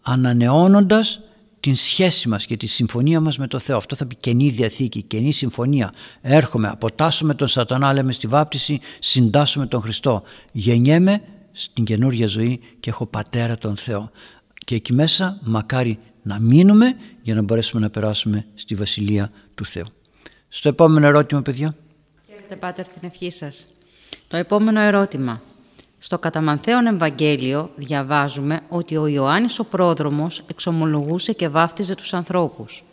ανανεώνοντας την σχέση μας και τη συμφωνία μας με το Θεό. Αυτό θα πει καινή διαθήκη, καινή συμφωνία. Έρχομαι, αποτάσσουμε τον σατανά, λέμε στη βάπτιση, συντάσσουμε τον Χριστό. Γεννιέμαι στην καινούργια ζωή και έχω πατέρα τον Θεό. Και εκεί μέσα μακάρι να μείνουμε για να μπορέσουμε να περάσουμε στη Βασιλεία του Θεού. Στο επόμενο ερώτημα παιδιά. Χαίρετε Πάτερ την ευχή σας. Το επόμενο ερώτημα. Στο Καταμανθέον Ευαγγέλιο διαβάζουμε ότι ο Ιωάννης ο πρόδρομος εξομολογούσε και βάφτιζε τους ανθρώπους.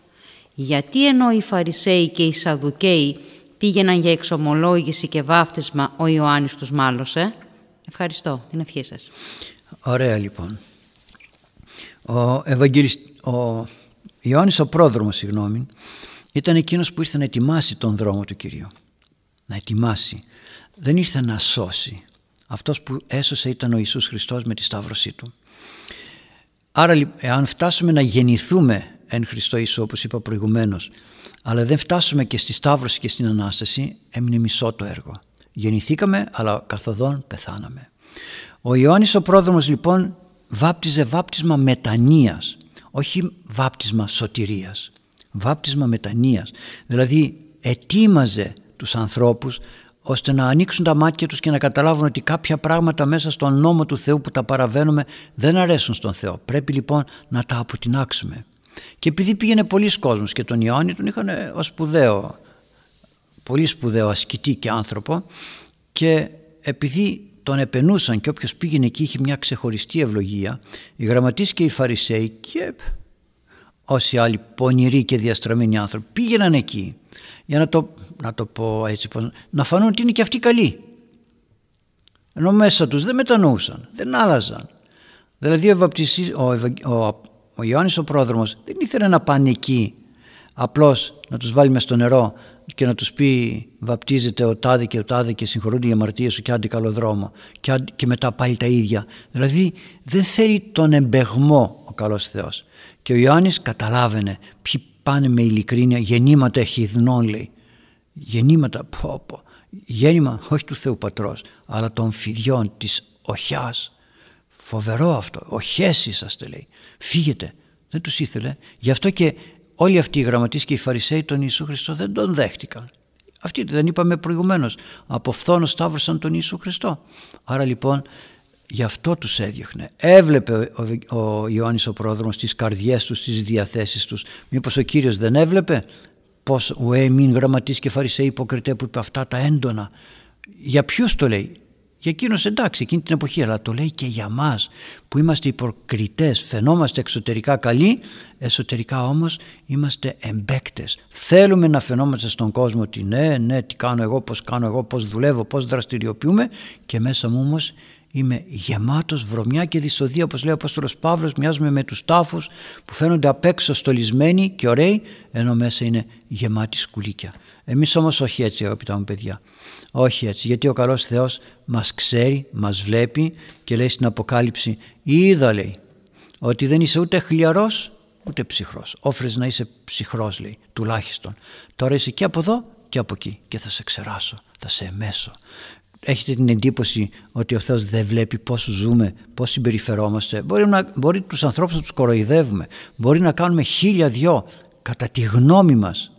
Γιατί ενώ οι Φαρισαίοι και οι Σαδουκαίοι πήγαιναν για εξομολόγηση και βάφτισμα, ο Ιωάννης τους μάλωσε; Ευχαριστώ. Την ευχή σας. Ωραία λοιπόν. Ο, Ευαγγελισ... ο Ιωάννης ο πρόδρομος, συγγνώμη, ήταν εκείνος που ήρθε να ετοιμάσει τον δρόμο του Κυρίου. Να ετοιμάσει δεν ήρθε να σώσει. Αυτός που έσωσε ήταν ο Ιησούς Χριστός με τη Σταύρωσή Του. Άρα εάν φτάσουμε να γεννηθούμε εν Χριστώ Ιησού όπως είπα προηγουμένως αλλά δεν φτάσουμε και στη Σταύρωση και στην Ανάσταση έμεινε μισό το έργο. Γεννηθήκαμε αλλά καθοδόν πεθάναμε. Ο Ιωάννης ο πρόδρομος λοιπόν βάπτιζε βάπτισμα μετανοίας όχι βάπτισμα σωτηρίας. Βάπτισμα μετανοίας. Δηλαδή ετοίμαζε τους ανθρώπους ώστε να ανοίξουν τα μάτια τους και να καταλάβουν ότι κάποια πράγματα μέσα στον νόμο του Θεού που τα παραβαίνουμε δεν αρέσουν στον Θεό. Πρέπει λοιπόν να τα αποτινάξουμε. Και επειδή πήγαινε πολλοί κόσμος και τον Ιωάννη τον είχαν ως σπουδαίο, πολύ σπουδαίο ασκητή και άνθρωπο και επειδή τον επενούσαν και όποιος πήγαινε εκεί είχε μια ξεχωριστή ευλογία, οι γραμματείς και οι φαρισαίοι και όσοι άλλοι πονηροί και διαστραμμένοι άνθρωποι πήγαιναν εκεί για να το, να το πω έτσι, να φανούν ότι είναι και αυτοί καλοί. Ενώ μέσα τους δεν μετανοούσαν, δεν άλλαζαν. Δηλαδή ο, ο, ο, ο Ιωάννης ο πρόδρομος δεν ήθελε να πάνε εκεί απλώς να τους βάλει μες στο νερό και να τους πει βαπτίζεται ο τάδε και ο τάδε και συγχωρούνται οι αμαρτίες σου και άντε καλό δρόμο και, και μετά πάλι τα ίδια. Δηλαδή δεν θέλει τον εμπεγμό ο καλός Θεός. Και ο Ιωάννης καταλάβαινε ποιοι πάνε με ειλικρίνεια γεννήματα εχιδνών λέει. Γεννήματα, πω, πω. Γέννημα όχι του Θεού Πατρός αλλά των φιδιών της οχιάς. Φοβερό αυτό. Οχές είσαστε λέει. Φύγετε. Δεν τους ήθελε. Γι' αυτό και όλοι αυτοί οι γραμματείς και οι Φαρισαίοι τον Ιησού Χριστό δεν τον δέχτηκαν. Αυτοί δεν είπαμε προηγουμένως. Από φθόνος σταύρωσαν τον Ιησού Χριστό. Άρα λοιπόν Γι' αυτό τους έδιωχνε. Έβλεπε ο, ο Ιωάννης ο πρόδρομος τις καρδιές τους, τις διαθέσεις τους. Μήπως ο Κύριος δεν έβλεπε πως ο έμειν γραμματής και φαρισαίοι υποκριτέ που είπε αυτά τα έντονα. Για ποιους το λέει; Για εκείνος εντάξει εκείνη την εποχή αλλά το λέει και για μας που είμαστε υποκριτές, φαινόμαστε εξωτερικά καλοί, εσωτερικά όμως είμαστε εμπέκτες. Θέλουμε να φαινόμαστε στον κόσμο ότι ναι, ναι, τι κάνω εγώ, πώς κάνω εγώ, πώς δουλεύω, πώς δραστηριοποιούμε και μέσα μου όμως είμαι γεμάτος βρωμιά και δυσοδεία όπως λέει ο Απόστολος Παύλος μοιάζουμε με τους τάφους που φαίνονται απ' έξω στολισμένοι και ωραίοι ενώ μέσα είναι γεμάτοι σκουλίκια. Εμείς όμως όχι έτσι αγαπητά μου παιδιά. Όχι έτσι γιατί ο καλός Θεός μας ξέρει, μας βλέπει και λέει στην Αποκάλυψη είδα λέει ότι δεν είσαι ούτε χλιαρός ούτε ψυχρός. Όφρες να είσαι ψυχρός λέει τουλάχιστον. Τώρα είσαι και από εδώ και από εκεί και θα σε ξεράσω, θα σε εμέσω έχετε την εντύπωση ότι ο Θεός δεν βλέπει πώς ζούμε, πώς συμπεριφερόμαστε; Μπορεί, να, μπορεί τους ανθρώπους να τους κοροϊδεύουμε, μπορεί να κάνουμε χίλια δυο κατά τη γνώμη μας.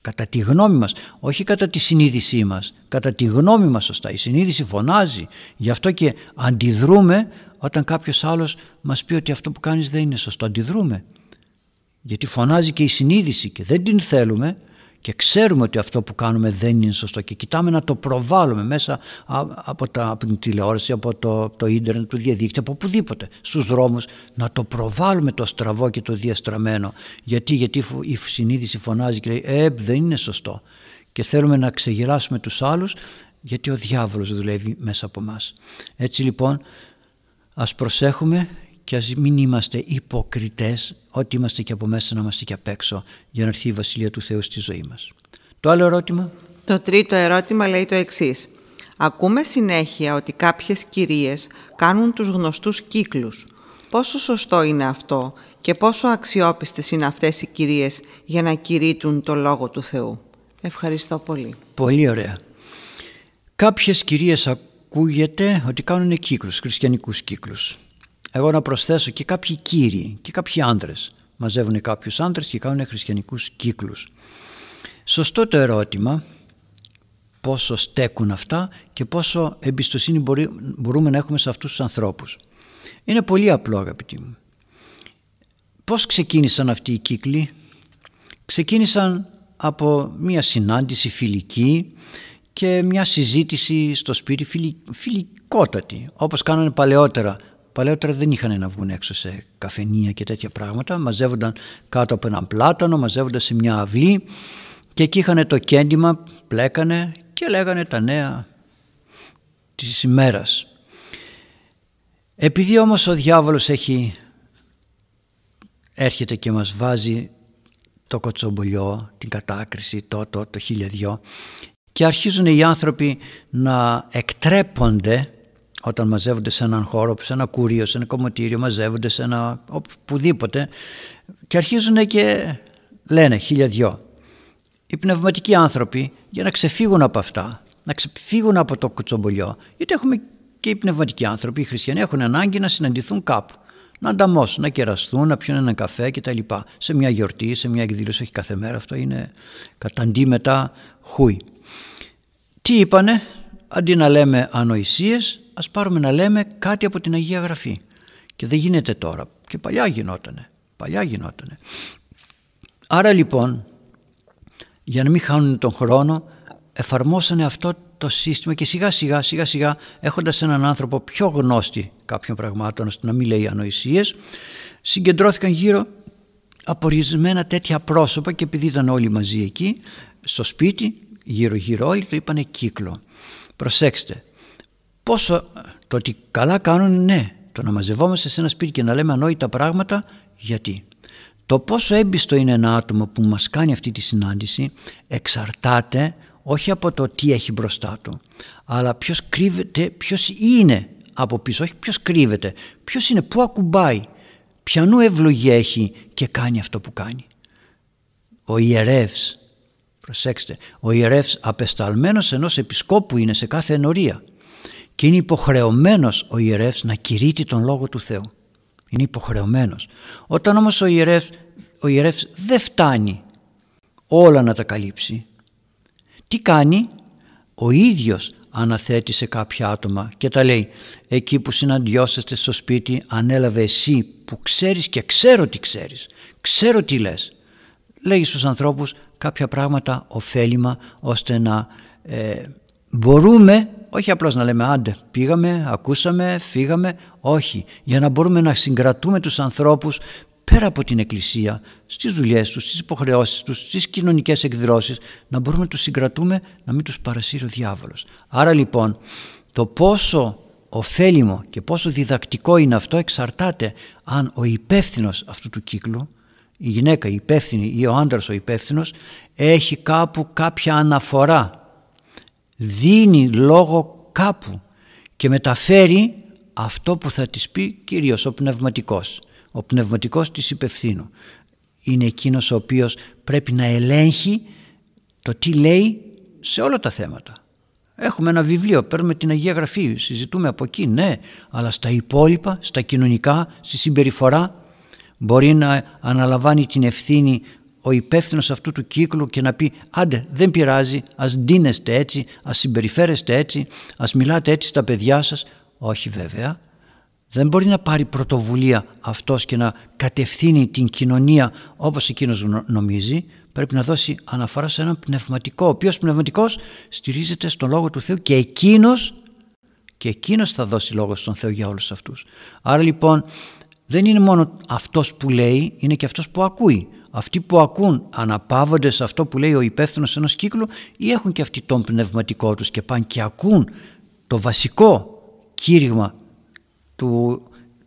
Κατά τη γνώμη μας, όχι κατά τη συνείδησή μας, κατά τη γνώμη μας σωστά. Η συνείδηση φωνάζει, γι' αυτό και αντιδρούμε όταν κάποιος άλλος μας πει ότι αυτό που κάνεις δεν είναι σωστό. Αντιδρούμε, γιατί φωνάζει και η συνείδηση και δεν την θέλουμε, και ξέρουμε ότι αυτό που κάνουμε δεν είναι σωστό. Και κοιτάμε να το προβάλλουμε μέσα από, τα, από την τηλεόραση, από το, το ίντερνετ, το διαδίκτυο, από οπουδήποτε στους δρόμους να το προβάλλουμε το στραβό και το διαστραμμένο. Γιατί, γιατί η συνείδηση φωνάζει και λέει ε δεν είναι σωστό και θέλουμε να ξεγυράσουμε τους άλλους γιατί ο διάβολος δουλεύει μέσα από μας. Έτσι λοιπόν ας προσέχουμε και ας μην είμαστε υποκριτές ότι είμαστε και από μέσα να είμαστε και απ' έξω για να έρθει η Βασιλεία του Θεού στη ζωή μας. Το άλλο ερώτημα; Το τρίτο ερώτημα λέει το εξής. Ακούμε συνέχεια ότι κάποιες κυρίες κάνουν τους γνωστούς κύκλους. Πόσο σωστό είναι αυτό και πόσο αξιόπιστες είναι αυτές οι κυρίες για να κηρύττουν το Λόγο του Θεού. Ευχαριστώ πολύ. Πολύ ωραία. Κάποιες κυρίες ακούγεται ότι κάνουν κύκλους, χριστιανικούς κύκλους εγώ να προσθέσω και κάποιοι κύριοι και κάποιοι άντρες μαζεύουν κάποιους άντρες και κάνουν χριστιανικούς κύκλους. Σωστό το ερώτημα πόσο στέκουν αυτά και πόσο εμπιστοσύνη μπορούμε να έχουμε σε αυτούς τους ανθρώπους. Είναι πολύ απλό αγαπητοί μου. Πώς ξεκίνησαν αυτοί οι κύκλοι; Ξεκίνησαν από μια συνάντηση φιλική και μια συζήτηση στο σπίτι φιλικότατη όπως κάνανε παλαιότερα Παλαιότερα δεν είχαν να βγουν έξω σε καφενεία και τέτοια πράγματα. Μαζεύονταν κάτω από έναν πλάτανο, μαζεύονταν σε μια αυλή και εκεί είχαν το κέντημα, πλέκανε και λέγανε τα νέα της ημέρας. Επειδή όμως ο διάβολος έχει έρχεται και μας βάζει το κοτσομπολιό, την κατάκριση, το, το, το χίλια και αρχίζουν οι άνθρωποι να εκτρέπονται όταν μαζεύονται σε έναν χώρο, σε ένα κουρίο, σε ένα κομμωτήριο, μαζεύονται σε ένα οπουδήποτε και αρχίζουν και λένε χίλια δυο. Οι πνευματικοί άνθρωποι για να ξεφύγουν από αυτά, να ξεφύγουν από το κουτσομπολιό, γιατί έχουμε και οι πνευματικοί άνθρωποι, οι χριστιανοί έχουν ανάγκη να συναντηθούν κάπου. Να ανταμώσουν, να κεραστούν, να πιούν έναν καφέ κτλ. Σε μια γιορτή, σε μια εκδήλωση, όχι κάθε μέρα, αυτό είναι καταντή μετά χούι. Τι είπανε, αντί να λέμε ανοησίες, ας πάρουμε να λέμε κάτι από την Αγία Γραφή. Και δεν γίνεται τώρα. Και παλιά γινότανε. Παλιά γινότανε. Άρα λοιπόν, για να μην χάνουν τον χρόνο, εφαρμόσανε αυτό το σύστημα και σιγά σιγά σιγά σιγά έχοντας έναν άνθρωπο πιο γνώστη κάποιων πραγμάτων ώστε να μην λέει ανοησίες συγκεντρώθηκαν γύρω από ορισμένα τέτοια πρόσωπα και επειδή ήταν όλοι μαζί εκεί στο σπίτι γύρω γύρω όλοι το είπανε κύκλο προσέξτε πόσο το ότι καλά κάνουν ναι το να μαζευόμαστε σε ένα σπίτι και να λέμε ανόητα πράγματα γιατί; Το πόσο έμπιστο είναι ένα άτομο που μας κάνει αυτή τη συνάντηση εξαρτάται όχι από το τι έχει μπροστά του αλλά ποιος κρύβεται, ποιος είναι από πίσω, όχι ποιος κρύβεται, ποιος είναι, πού ακουμπάει, ποιανού ευλογία έχει και κάνει αυτό που κάνει. Ο ιερεύς, προσέξτε, ο ιερεύς απεσταλμένος ενός επισκόπου είναι σε κάθε ενορία και είναι υποχρεωμένος ο ιερεύς να κηρύττει τον Λόγο του Θεού. Είναι υποχρεωμένος. Όταν όμως ο ιερεύς, ο ιερεύς δεν φτάνει όλα να τα καλύψει, τι κάνει, ο ίδιος αναθέτει σε κάποια άτομα και τα λέει εκεί που συναντιώσαστε στο σπίτι ανέλαβε εσύ που ξέρεις και ξέρω τι ξέρεις ξέρω τι λες λέει στους ανθρώπους κάποια πράγματα ωφέλιμα ώστε να ε, μπορούμε όχι απλώς να λέμε άντε πήγαμε, ακούσαμε, φύγαμε όχι για να μπορούμε να συγκρατούμε τους ανθρώπους πέρα από την εκκλησία στις δουλειές τους, στις υποχρεώσεις τους, στις κοινωνικές εκδρόσεις να μπορούμε να τους συγκρατούμε να μην τους παρασύρει ο διάβολος. Άρα λοιπόν το πόσο ωφέλιμο και πόσο διδακτικό είναι αυτό εξαρτάται αν ο υπεύθυνος αυτού του κύκλου η γυναίκα η υπεύθυνη ή ο άντρας ο υπεύθυνος έχει κάπου κάποια αναφορά δίνει λόγο κάπου και μεταφέρει αυτό που θα της πει κυρίως ο πνευματικός. Ο πνευματικός της υπευθύνου. Είναι εκείνος ο οποίος πρέπει να ελέγχει το τι λέει σε όλα τα θέματα. Έχουμε ένα βιβλίο, παίρνουμε την Αγία Γραφή, συζητούμε από εκεί, ναι, αλλά στα υπόλοιπα, στα κοινωνικά, στη συμπεριφορά, μπορεί να αναλαμβάνει την ευθύνη ο υπεύθυνος αυτού του κύκλου και να πει άντε δεν πειράζει, ας ντύνεστε έτσι, ας συμπεριφέρεστε έτσι, ας μιλάτε έτσι στα παιδιά σας. Όχι βέβαια, δεν μπορεί να πάρει πρωτοβουλία αυτός και να κατευθύνει την κοινωνία όπως εκείνος νομίζει. Πρέπει να δώσει αναφορά σε έναν πνευματικό, ο οποίος πνευματικός στηρίζεται στον Λόγο του Θεού και εκείνος, και εκείνος θα δώσει λόγο στον Θεό για όλους αυτούς. Άρα λοιπόν δεν είναι μόνο αυτός που λέει, είναι και αυτός που ακούει. Αυτοί που ακούν αναπαύονται σε αυτό που λέει ο υπεύθυνος ενός κύκλου ή έχουν και αυτοί τον πνευματικό τους και πάνε και ακούν το βασικό κήρυγμα του,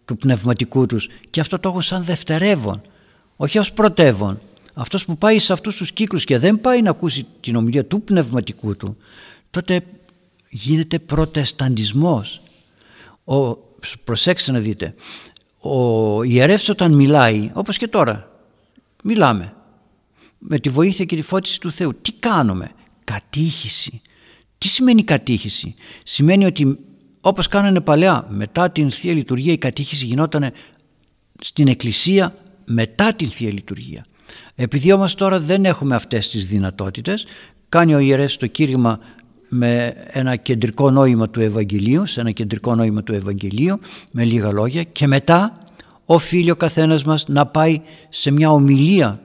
του πνευματικού τους και αυτό το έχουν σαν δευτερεύον, όχι ως πρωτεύον. Αυτός που πάει σε αυτούς τους κύκλους και δεν πάει να ακούσει την ομιλία του πνευματικού του, τότε γίνεται προτεσταντισμός. Ο, προσέξτε να δείτε, ο ιερεύς όταν μιλάει, όπως και τώρα, μιλάμε, με τη βοήθεια και τη φώτιση του Θεού, τι κάνουμε, κατήχηση. Τι σημαίνει κατήχηση, σημαίνει ότι όπως κάνανε παλιά μετά την Θεία Λειτουργία η κατήχηση γινόταν στην Εκκλησία μετά την Θεία Λειτουργία. Επειδή όμως τώρα δεν έχουμε αυτές τις δυνατότητες κάνει ο ιερέας το κήρυγμα με ένα κεντρικό νόημα του Ευαγγελίου σε ένα κεντρικό νόημα του Ευαγγελίου με λίγα λόγια και μετά οφείλει ο καθένας μας να πάει σε μια ομιλία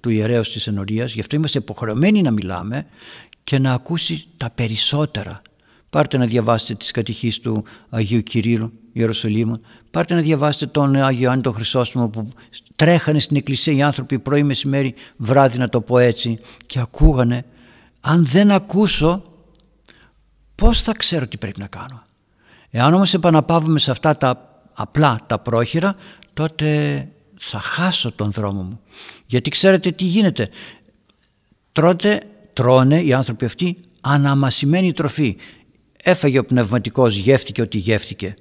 του ιερέως της ενορίας γι' αυτό είμαστε υποχρεωμένοι να μιλάμε και να ακούσει τα περισσότερα Πάρτε να διαβάσετε τις κατηχίες του Αγίου Κυρίλου Ιερουσαλήμου. Πάρτε να διαβάσετε τον Άγιο Ιωάννη τον Χρυσόστομο που τρέχανε στην εκκλησία οι άνθρωποι πρωί μεσημέρι βράδυ να το πω έτσι και ακούγανε. Αν δεν ακούσω πώς θα ξέρω τι πρέπει να κάνω. Εάν όμως επαναπαύουμε σε αυτά τα απλά τα πρόχειρα τότε θα χάσω τον δρόμο μου. Γιατί ξέρετε τι γίνεται. Τρώτε, τρώνε οι άνθρωποι αυτοί αναμασιμένη τροφή έφαγε ο πνευματικός, γεύτηκε ότι γεύτηκε.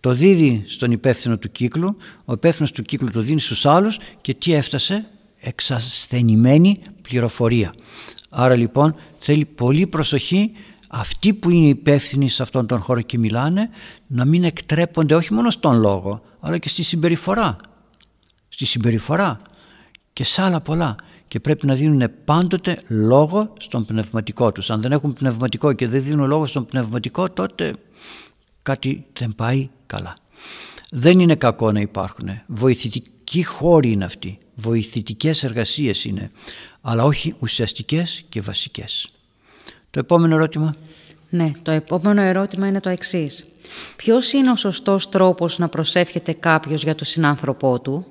Το δίδει στον υπεύθυνο του κύκλου, ο υπεύθυνος του κύκλου το δίνει στους άλλους και τι έφτασε, εξασθενημένη πληροφορία. Άρα λοιπόν θέλει πολύ προσοχή αυτοί που είναι υπεύθυνοι σε αυτόν τον χώρο και μιλάνε να μην εκτρέπονται όχι μόνο στον λόγο αλλά και στη συμπεριφορά. Στη συμπεριφορά και σε άλλα πολλά και πρέπει να δίνουν πάντοτε λόγο στον πνευματικό τους. Αν δεν έχουν πνευματικό και δεν δίνουν λόγο στον πνευματικό τότε κάτι δεν πάει καλά. Δεν είναι κακό να υπάρχουν. Βοηθητικοί χώροι είναι αυτοί. Βοηθητικές εργασίες είναι. Αλλά όχι ουσιαστικές και βασικές. Το επόμενο ερώτημα. Ναι, το επόμενο ερώτημα είναι το εξής. Ποιος είναι ο σωστός τρόπος να προσεύχεται κάποιος για τον συνάνθρωπό του;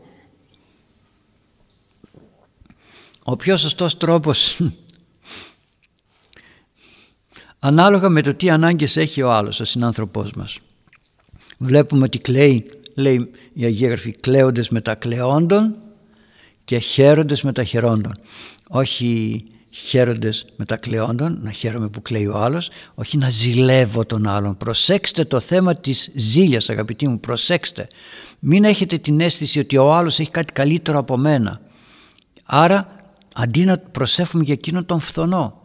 Ο πιο σωστός τρόπος ανάλογα με το τι ανάγκες έχει ο άλλος, ο συνάνθρωπός μας. Βλέπουμε ότι κλαίει, λέει η Αγία Γραφή, κλαίοντες με τα κλαιόντων και χαίροντες με τα χαιρόντων. Όχι χαίροντες με τα κλαιόντων, να χαίρομαι που κλαίει ο άλλος, όχι να ζηλεύω τον άλλον. Προσέξτε το θέμα της ζήλιας αγαπητοί μου, προσέξτε. Μην έχετε την αίσθηση ότι ο άλλος έχει κάτι καλύτερο από μένα. Άρα αντί να προσέφουμε για εκείνον τον φθονό.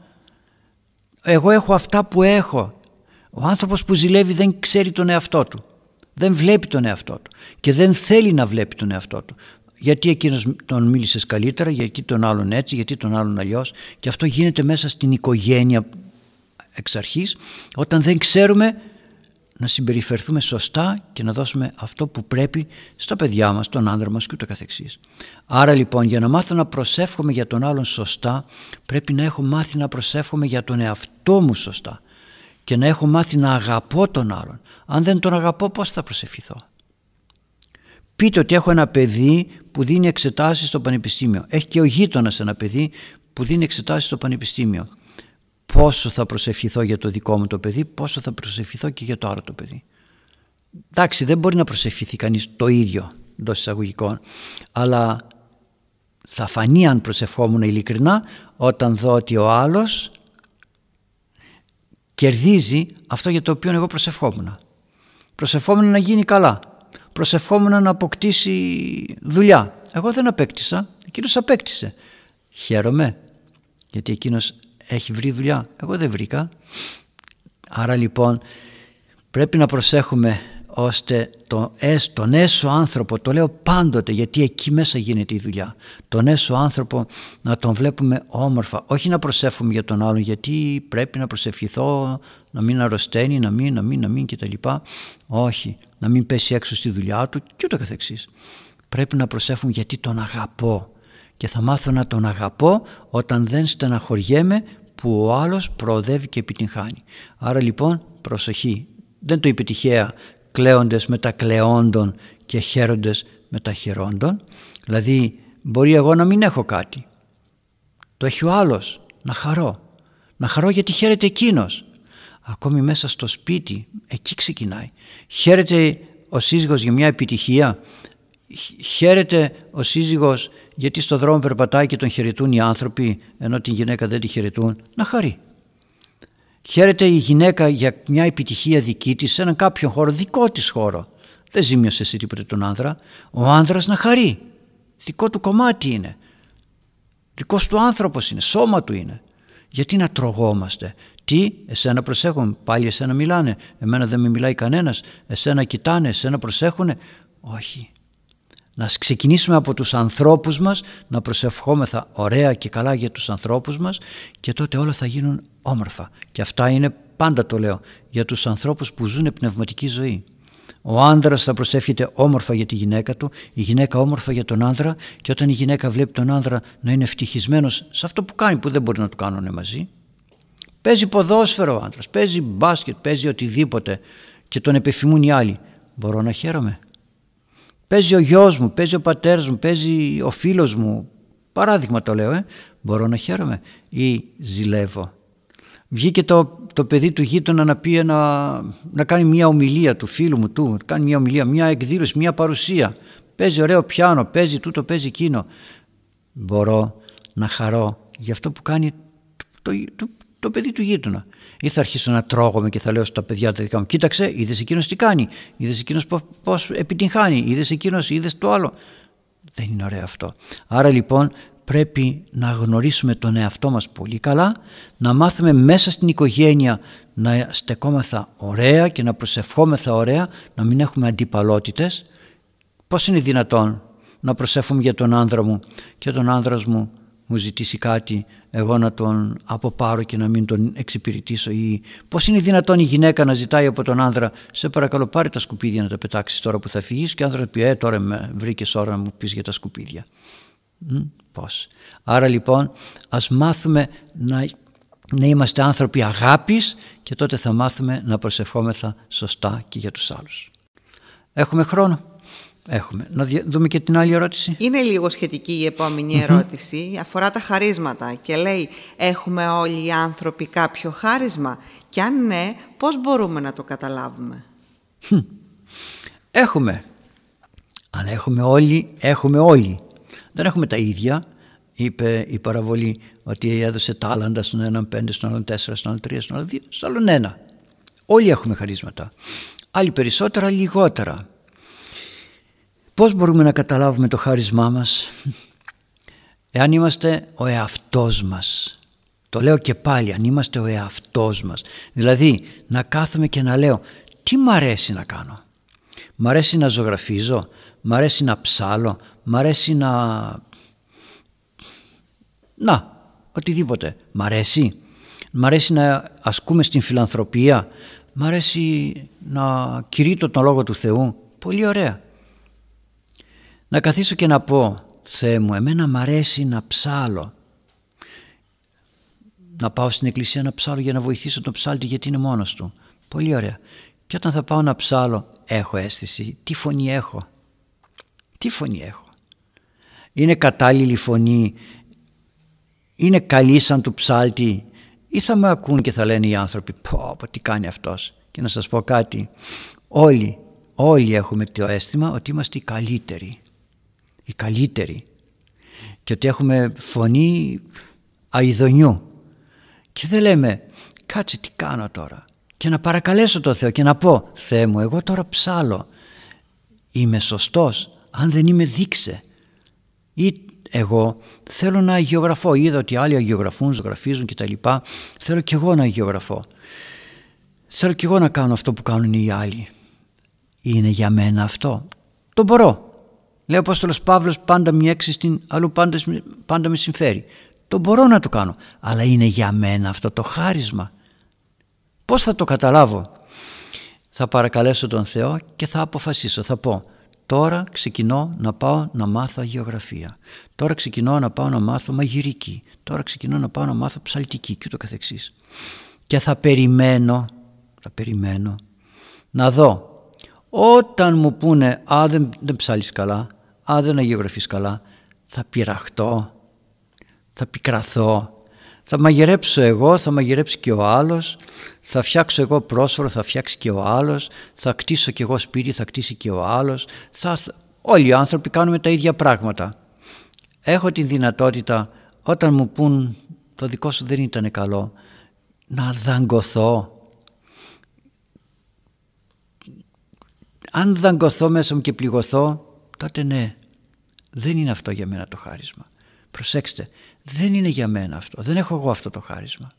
Εγώ έχω αυτά που έχω. Ο άνθρωπος που ζηλεύει δεν ξέρει τον εαυτό του. Δεν βλέπει τον εαυτό του και δεν θέλει να βλέπει τον εαυτό του. Γιατί εκείνος τον μίλησες καλύτερα, γιατί τον άλλον έτσι, γιατί τον άλλον αλλιώς. Και αυτό γίνεται μέσα στην οικογένεια εξ αρχής όταν δεν ξέρουμε να συμπεριφερθούμε σωστά και να δώσουμε αυτό που πρέπει στα παιδιά μας, τον άντρα μας και ούτω καθεξής. Άρα λοιπόν για να μάθω να προσεύχομαι για τον άλλον σωστά πρέπει να έχω μάθει να προσεύχομαι για τον εαυτό μου σωστά και να έχω μάθει να αγαπώ τον άλλον. Αν δεν τον αγαπώ πώς θα προσευχηθώ; Πείτε ότι έχω ένα παιδί που δίνει εξετάσεις στο πανεπιστήμιο. Έχει και ο γείτονας ένα παιδί που δίνει εξετάσεις στο πανεπιστήμιο πόσο θα προσευχηθώ για το δικό μου το παιδί, πόσο θα προσευχηθώ και για το άλλο το παιδί. Εντάξει, δεν μπορεί να προσευχηθεί κανείς το ίδιο εντός εισαγωγικών, αλλά θα φανεί αν προσευχόμουν ειλικρινά όταν δω ότι ο άλλος κερδίζει αυτό για το οποίο εγώ προσευχόμουν. Προσευχόμουν να γίνει καλά. Προσευχόμουν να αποκτήσει δουλειά. Εγώ δεν απέκτησα, εκείνος απέκτησε. Χαίρομαι γιατί εκείνος έχει βρει δουλειά. Εγώ δεν βρήκα. Άρα λοιπόν πρέπει να προσέχουμε ώστε το, τον έσω άνθρωπο, το λέω πάντοτε γιατί εκεί μέσα γίνεται η δουλειά, τον έσω άνθρωπο να τον βλέπουμε όμορφα, όχι να προσεύχουμε για τον άλλον γιατί πρέπει να προσευχηθώ, να μην αρρωσταίνει, να μην, να μην, να μην κτλ. Όχι, να μην πέσει έξω στη δουλειά του και ούτω καθεξής. Πρέπει να προσεύχουμε γιατί τον αγαπώ και θα μάθω να τον αγαπώ όταν δεν στεναχωριέμαι που ο άλλος προοδεύει και επιτυγχάνει. Άρα λοιπόν προσοχή. Δεν το είπε τυχαία κλαίοντες με τα κλαιόντων και χαίροντες με τα χαιρόντων. Δηλαδή μπορεί εγώ να μην έχω κάτι. Το έχει ο άλλος. Να χαρώ. Να χαρώ γιατί χαίρεται εκείνος. Ακόμη μέσα στο σπίτι, εκεί ξεκινάει. Χαίρεται ο σύζυγος για μια επιτυχία χαίρεται ο σύζυγος γιατί στο δρόμο περπατάει και τον χαιρετούν οι άνθρωποι ενώ την γυναίκα δεν τη χαιρετούν, να χαρεί. Χαίρεται η γυναίκα για μια επιτυχία δική της σε έναν κάποιον χώρο, δικό της χώρο. Δεν ζήμιωσε εσύ τίποτε τον άνδρα. Ο άνδρας να χαρεί. Δικό του κομμάτι είναι. Δικός του άνθρωπος είναι, σώμα του είναι. Γιατί να τρογόμαστε. Τι, εσένα προσέχουν, πάλι εσένα μιλάνε, εμένα δεν με μιλάει κανένας, εσένα κοιτάνε, εσένα προσέχουνε. Όχι, να ξεκινήσουμε από τους ανθρώπους μας, να προσευχόμεθα ωραία και καλά για τους ανθρώπους μας και τότε όλα θα γίνουν όμορφα. Και αυτά είναι, πάντα το λέω, για τους ανθρώπους που ζουν πνευματική ζωή. Ο άντρα θα προσεύχεται όμορφα για τη γυναίκα του, η γυναίκα όμορφα για τον άντρα και όταν η γυναίκα βλέπει τον άντρα να είναι ευτυχισμένος σε αυτό που κάνει που δεν μπορεί να το κάνουν μαζί. Παίζει ποδόσφαιρο ο άντρα, παίζει μπάσκετ, παίζει οτιδήποτε και τον επιφημούν οι άλλοι. Μπορώ να χαίρομαι. Παίζει ο γιος μου, παίζει ο πατέρας μου, παίζει ο φίλος μου. Παράδειγμα το λέω, ε. μπορώ να χαίρομαι ή ζηλεύω. Βγήκε το, το παιδί του γείτονα να πει να κάνει μια ομιλία του φίλου μου του, κάνει μια ομιλία, μια εκδήλωση, μια παρουσία. Παίζει ωραίο πιάνο, παίζει τούτο, παίζει εκείνο. Μπορώ να χαρώ για αυτό που κάνει το, το, το παιδί του γείτονα. Ή θα αρχίσω να τρώγομαι και θα λέω στα παιδιά τα δικά μου: Κοίταξε, είδες εκείνος τι κάνει, είδες εκείνος πώς επιτυγχάνει, είδες εκείνος, είδες το άλλο. Δεν είναι ωραίο αυτό. Άρα λοιπόν πρέπει να γνωρίσουμε τον εαυτό μας πολύ καλά, να μάθουμε μέσα στην οικογένεια να στεκόμεθα ωραία και να προσευχόμεθα ωραία, να μην έχουμε αντιπαλότητες. Πώς είναι δυνατόν να προσεύχομαι για τον άνδρα μου και τον άνδρας μου μου ζητήσει κάτι εγώ να τον αποπάρω και να μην τον εξυπηρετήσω ή πώς είναι δυνατόν η γυναίκα να ζητάει από τον άνδρα σε παρακαλώ πάρε τα σκουπίδια να τα πετάξεις τώρα που θα φύγεις και ο άνδρας πει ε τώρα με βρήκες ώρα να μου πεις για τα σκουπίδια. Μ, πώς. Άρα λοιπόν ας μάθουμε να, να είμαστε άνθρωποι αγάπης και τότε θα μάθουμε να προσευχόμεθα σωστά και για τους άλλους. Έχουμε χρόνο. Έχουμε. Να δούμε και την άλλη ερώτηση. Είναι λίγο σχετική η επόμενη ερώτηση. Αφορά τα χαρίσματα και λέει έχουμε όλοι οι άνθρωποι κάποιο χάρισμα; Και αν ναι πώς μπορούμε να το καταλάβουμε; Έχουμε. Αλλά έχουμε όλοι, έχουμε όλοι. Δεν έχουμε τα ίδια. Είπε η παραβολή ότι έδωσε τάλαντα στον έναν πέντε, στον άλλον τέσσερα, στον άλλον τρία, στον άλλον δύο, στον άλλον ένα. Όλοι έχουμε χαρίσματα. Άλλοι περισσότερα, λιγότερα. Πώς μπορούμε να καταλάβουμε το χάρισμά μας; Εάν είμαστε ο εαυτός μας. Το λέω και πάλι, αν είμαστε ο εαυτός μας. Δηλαδή να κάθομαι και να λέω τι μ' αρέσει να κάνω; Μ' αρέσει να ζωγραφίζω, μ' αρέσει να ψάλω, μ' αρέσει να... Να, οτιδήποτε. Μ' αρέσει. Μ' αρέσει να ασκούμε στην φιλανθρωπία. Μ' αρέσει να κηρύττω τον Λόγο του Θεού. Πολύ ωραία. Να καθίσω και να πω Θεέ μου, εμένα μ' αρέσει να ψάλω. Να πάω στην εκκλησία να ψάλω για να βοηθήσω τον ψάλτη γιατί είναι μόνος του. Πολύ ωραία. Και όταν θα πάω να ψάλω έχω αίσθηση. Τι φωνή έχω; Τι φωνή έχω; Είναι κατάλληλη φωνή; Είναι καλή σαν του ψάλτη; Ή θα με ακούν και θα λένε οι άνθρωποι πω, πω τι κάνει αυτός. Και να σας πω κάτι. Όλοι, όλοι έχουμε το αίσθημα ότι είμαστε οι καλύτεροι οι καλύτεροι. Και ότι έχουμε φωνή αειδονιού. Και δεν λέμε κάτσε τι κάνω τώρα; Και να παρακαλέσω τον Θεό και να πω Θεέ μου εγώ τώρα ψάλω. Είμαι σωστός; Αν δεν είμαι δείξε. Ή εγώ θέλω να αγιογραφώ είδα ότι άλλοι αγιογραφούν, ζωγραφίζουν κτλ. Θέλω και εγώ να αγιογραφώ θέλω και εγώ να κάνω αυτό που κάνουν οι άλλοι. Είναι για μένα αυτό. Το μπορώ Λέει ο Απόστολος Παύλος πάντα μια έξι στην αλλού πάντα, πάντα με συμφέρει. Το μπορώ να το κάνω. Αλλά είναι για μένα αυτό το χάρισμα. Πώς θα το καταλάβω; Θα παρακαλέσω τον Θεό και θα αποφασίσω. Θα πω τώρα ξεκινώ να πάω να μάθω αγιογραφία. Τώρα ξεκινώ να πάω να μάθω μαγειρική. Τώρα ξεκινώ να πάω να μάθω ψαλτική και το καθεξής. Και θα περιμένω, θα περιμένω να δω όταν μου πούνε «Α, δεν, δεν ψάλεις καλά», αν δεν αγιογραφείς καλά θα πειραχτώ, θα πικραθώ, θα μαγειρέψω εγώ, θα μαγειρέψει και ο άλλος, θα φτιάξω εγώ πρόσφορο, θα φτιάξει και ο άλλος, θα κτίσω και εγώ σπίτι, θα κτίσει και ο άλλος. Θα... Όλοι οι άνθρωποι κάνουμε τα ίδια πράγματα. Έχω την δυνατότητα όταν μου πούν το δικό σου δεν ήταν καλό να δαγκωθώ. Αν δαγκωθώ μέσα μου και πληγωθώ τότε ναι δεν είναι αυτό για μένα το χάρισμα. Προσέξτε, δεν είναι για μένα αυτό. Δεν έχω εγώ αυτό το χάρισμα.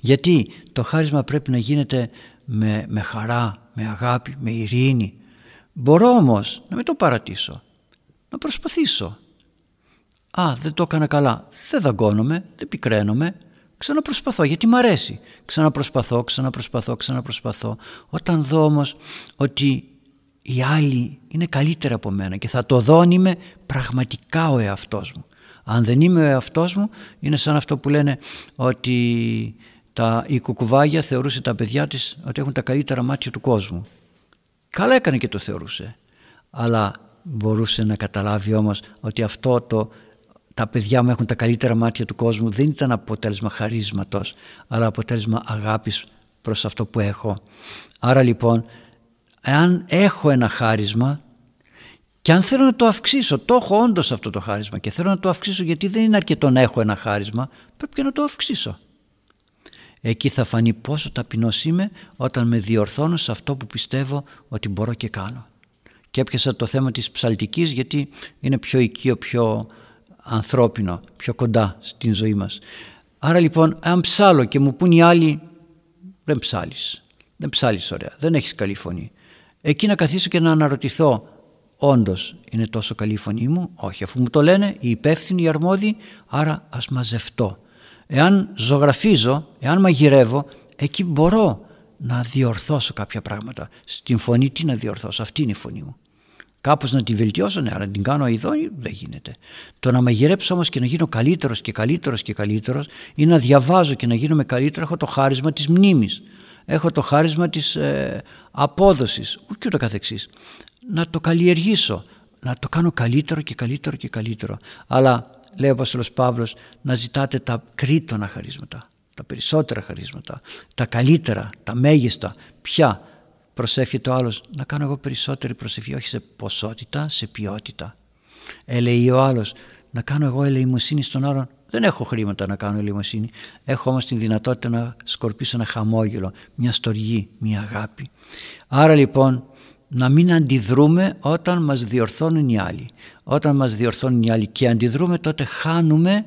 Γιατί το χάρισμα πρέπει να γίνεται με, με χαρά, με αγάπη, με ειρήνη. Μπορώ όμως να μην το παρατήσω. Να προσπαθήσω. Α, δεν το έκανα καλά. Δεν δαγκώνομαι, δεν πικραίνομαι. Ξαναπροσπαθώ γιατί μ' αρέσει. Ξαναπροσπαθώ, ξαναπροσπαθώ, ξαναπροσπαθώ. Όταν δω όμως ότι οι άλλοι είναι καλύτερα από μένα και θα το δω είμαι πραγματικά ο εαυτός μου. Αν δεν είμαι ο εαυτός μου είναι σαν αυτό που λένε ότι τα, η κουκουβάγια θεωρούσε τα παιδιά της ότι έχουν τα καλύτερα μάτια του κόσμου. Καλά έκανε και το θεωρούσε. Αλλά μπορούσε να καταλάβει όμως ότι αυτό το τα παιδιά μου έχουν τα καλύτερα μάτια του κόσμου δεν ήταν αποτέλεσμα χαρίσματος αλλά αποτέλεσμα αγάπης προς αυτό που έχω. Άρα λοιπόν εάν έχω ένα χάρισμα και αν θέλω να το αυξήσω, το έχω όντως αυτό το χάρισμα και θέλω να το αυξήσω γιατί δεν είναι αρκετό να έχω ένα χάρισμα, πρέπει και να το αυξήσω. Εκεί θα φανεί πόσο ταπεινός είμαι όταν με διορθώνω σε αυτό που πιστεύω ότι μπορώ και κάνω. Και έπιασα το θέμα της ψαλτικής γιατί είναι πιο οικείο, πιο ανθρώπινο, πιο κοντά στην ζωή μας. Άρα λοιπόν, αν ψάλω και μου πούν οι άλλοι, δεν ψάλεις, δεν ψάλεις ωραία, δεν έχεις καλή φωνή. Εκεί να καθίσω και να αναρωτηθώ όντως είναι τόσο καλή η φωνή μου; Όχι, αφού μου το λένε οι υπεύθυνοι, οι αρμόδιοι, άρα ας μαζευτώ. Εάν ζωγραφίζω, εάν μαγειρεύω, εκεί μπορώ να διορθώσω κάποια πράγματα. Στην φωνή τι να διορθώσω, αυτή είναι η φωνή μου. Κάπως να τη βελτιώσω, ναι, αλλά να την κάνω ειδόνη δεν γίνεται. Το να μαγειρέψω όμως και να γίνω καλύτερος και καλύτερος και καλύτερος ή να διαβάζω και να γίνομαι καλύτερος, έχω το χάρισμα της μνήμης έχω το χάρισμα της ε, απόδοσης και ούτω καθεξής. Να το καλλιεργήσω, να το κάνω καλύτερο και καλύτερο και καλύτερο. Αλλά λέει ο Απόστολος Παύλος να ζητάτε τα κρίτωνα χαρίσματα, τα περισσότερα χαρίσματα, τα καλύτερα, τα μέγιστα. Ποια; Προσεύχεται ο άλλος να κάνω εγώ περισσότερη προσευχή, όχι σε ποσότητα, σε ποιότητα. Έλεγε ο άλλος να κάνω εγώ ελεημοσύνη στον άλλον δεν έχω χρήματα να κάνω ελεημοσύνη. Έχω όμως την δυνατότητα να σκορπίσω ένα χαμόγελο, μια στοργή, μια αγάπη. Άρα λοιπόν να μην αντιδρούμε όταν μας διορθώνουν οι άλλοι. Όταν μας διορθώνουν οι άλλοι και αντιδρούμε τότε χάνουμε,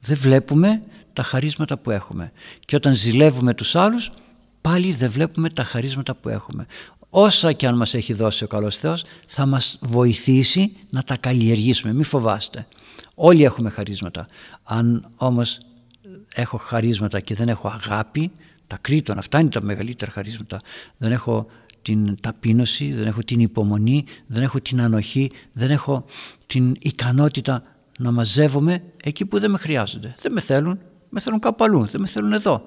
δεν βλέπουμε τα χαρίσματα που έχουμε. Και όταν ζηλεύουμε τους άλλους πάλι δεν βλέπουμε τα χαρίσματα που έχουμε. Όσα και αν μας έχει δώσει ο καλός Θεός θα μας βοηθήσει να τα καλλιεργήσουμε. Μην φοβάστε. Όλοι έχουμε χαρίσματα. Αν όμως έχω χαρίσματα και δεν έχω αγάπη, τα κρίτων, αυτά είναι τα μεγαλύτερα χαρίσματα, δεν έχω την ταπείνωση, δεν έχω την υπομονή, δεν έχω την ανοχή, δεν έχω την ικανότητα να μαζεύομαι εκεί που δεν με χρειάζονται. Δεν με θέλουν, με θέλουν κάπου αλλού, δεν με θέλουν εδώ.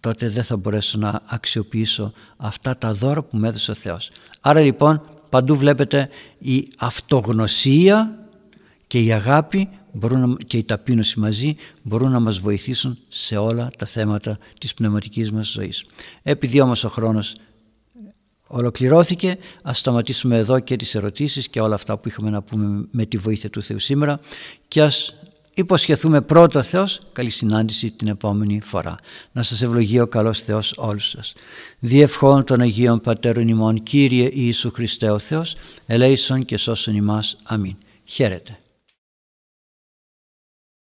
Τότε δεν θα μπορέσω να αξιοποιήσω αυτά τα δώρα που με έδωσε ο Θεός. Άρα λοιπόν παντού βλέπετε η αυτογνωσία και η αγάπη μπορούν και η ταπείνωση μαζί μπορούν να μας βοηθήσουν σε όλα τα θέματα της πνευματικής μας ζωής. Επειδή όμως ο χρόνος ολοκληρώθηκε, ας σταματήσουμε εδώ και τις ερωτήσεις και όλα αυτά που είχαμε να πούμε με τη βοήθεια του Θεού σήμερα και ας υποσχεθούμε πρώτο Θεός καλή συνάντηση την επόμενη φορά. Να σας ευλογεί ο καλός Θεός όλους σας. Διευχών των Αγίων Πατέρων ημών Κύριε Ιησού Χριστέ ο Θεός, ελέησον και σώσον ημάς. Αμήν. Χαίρετε.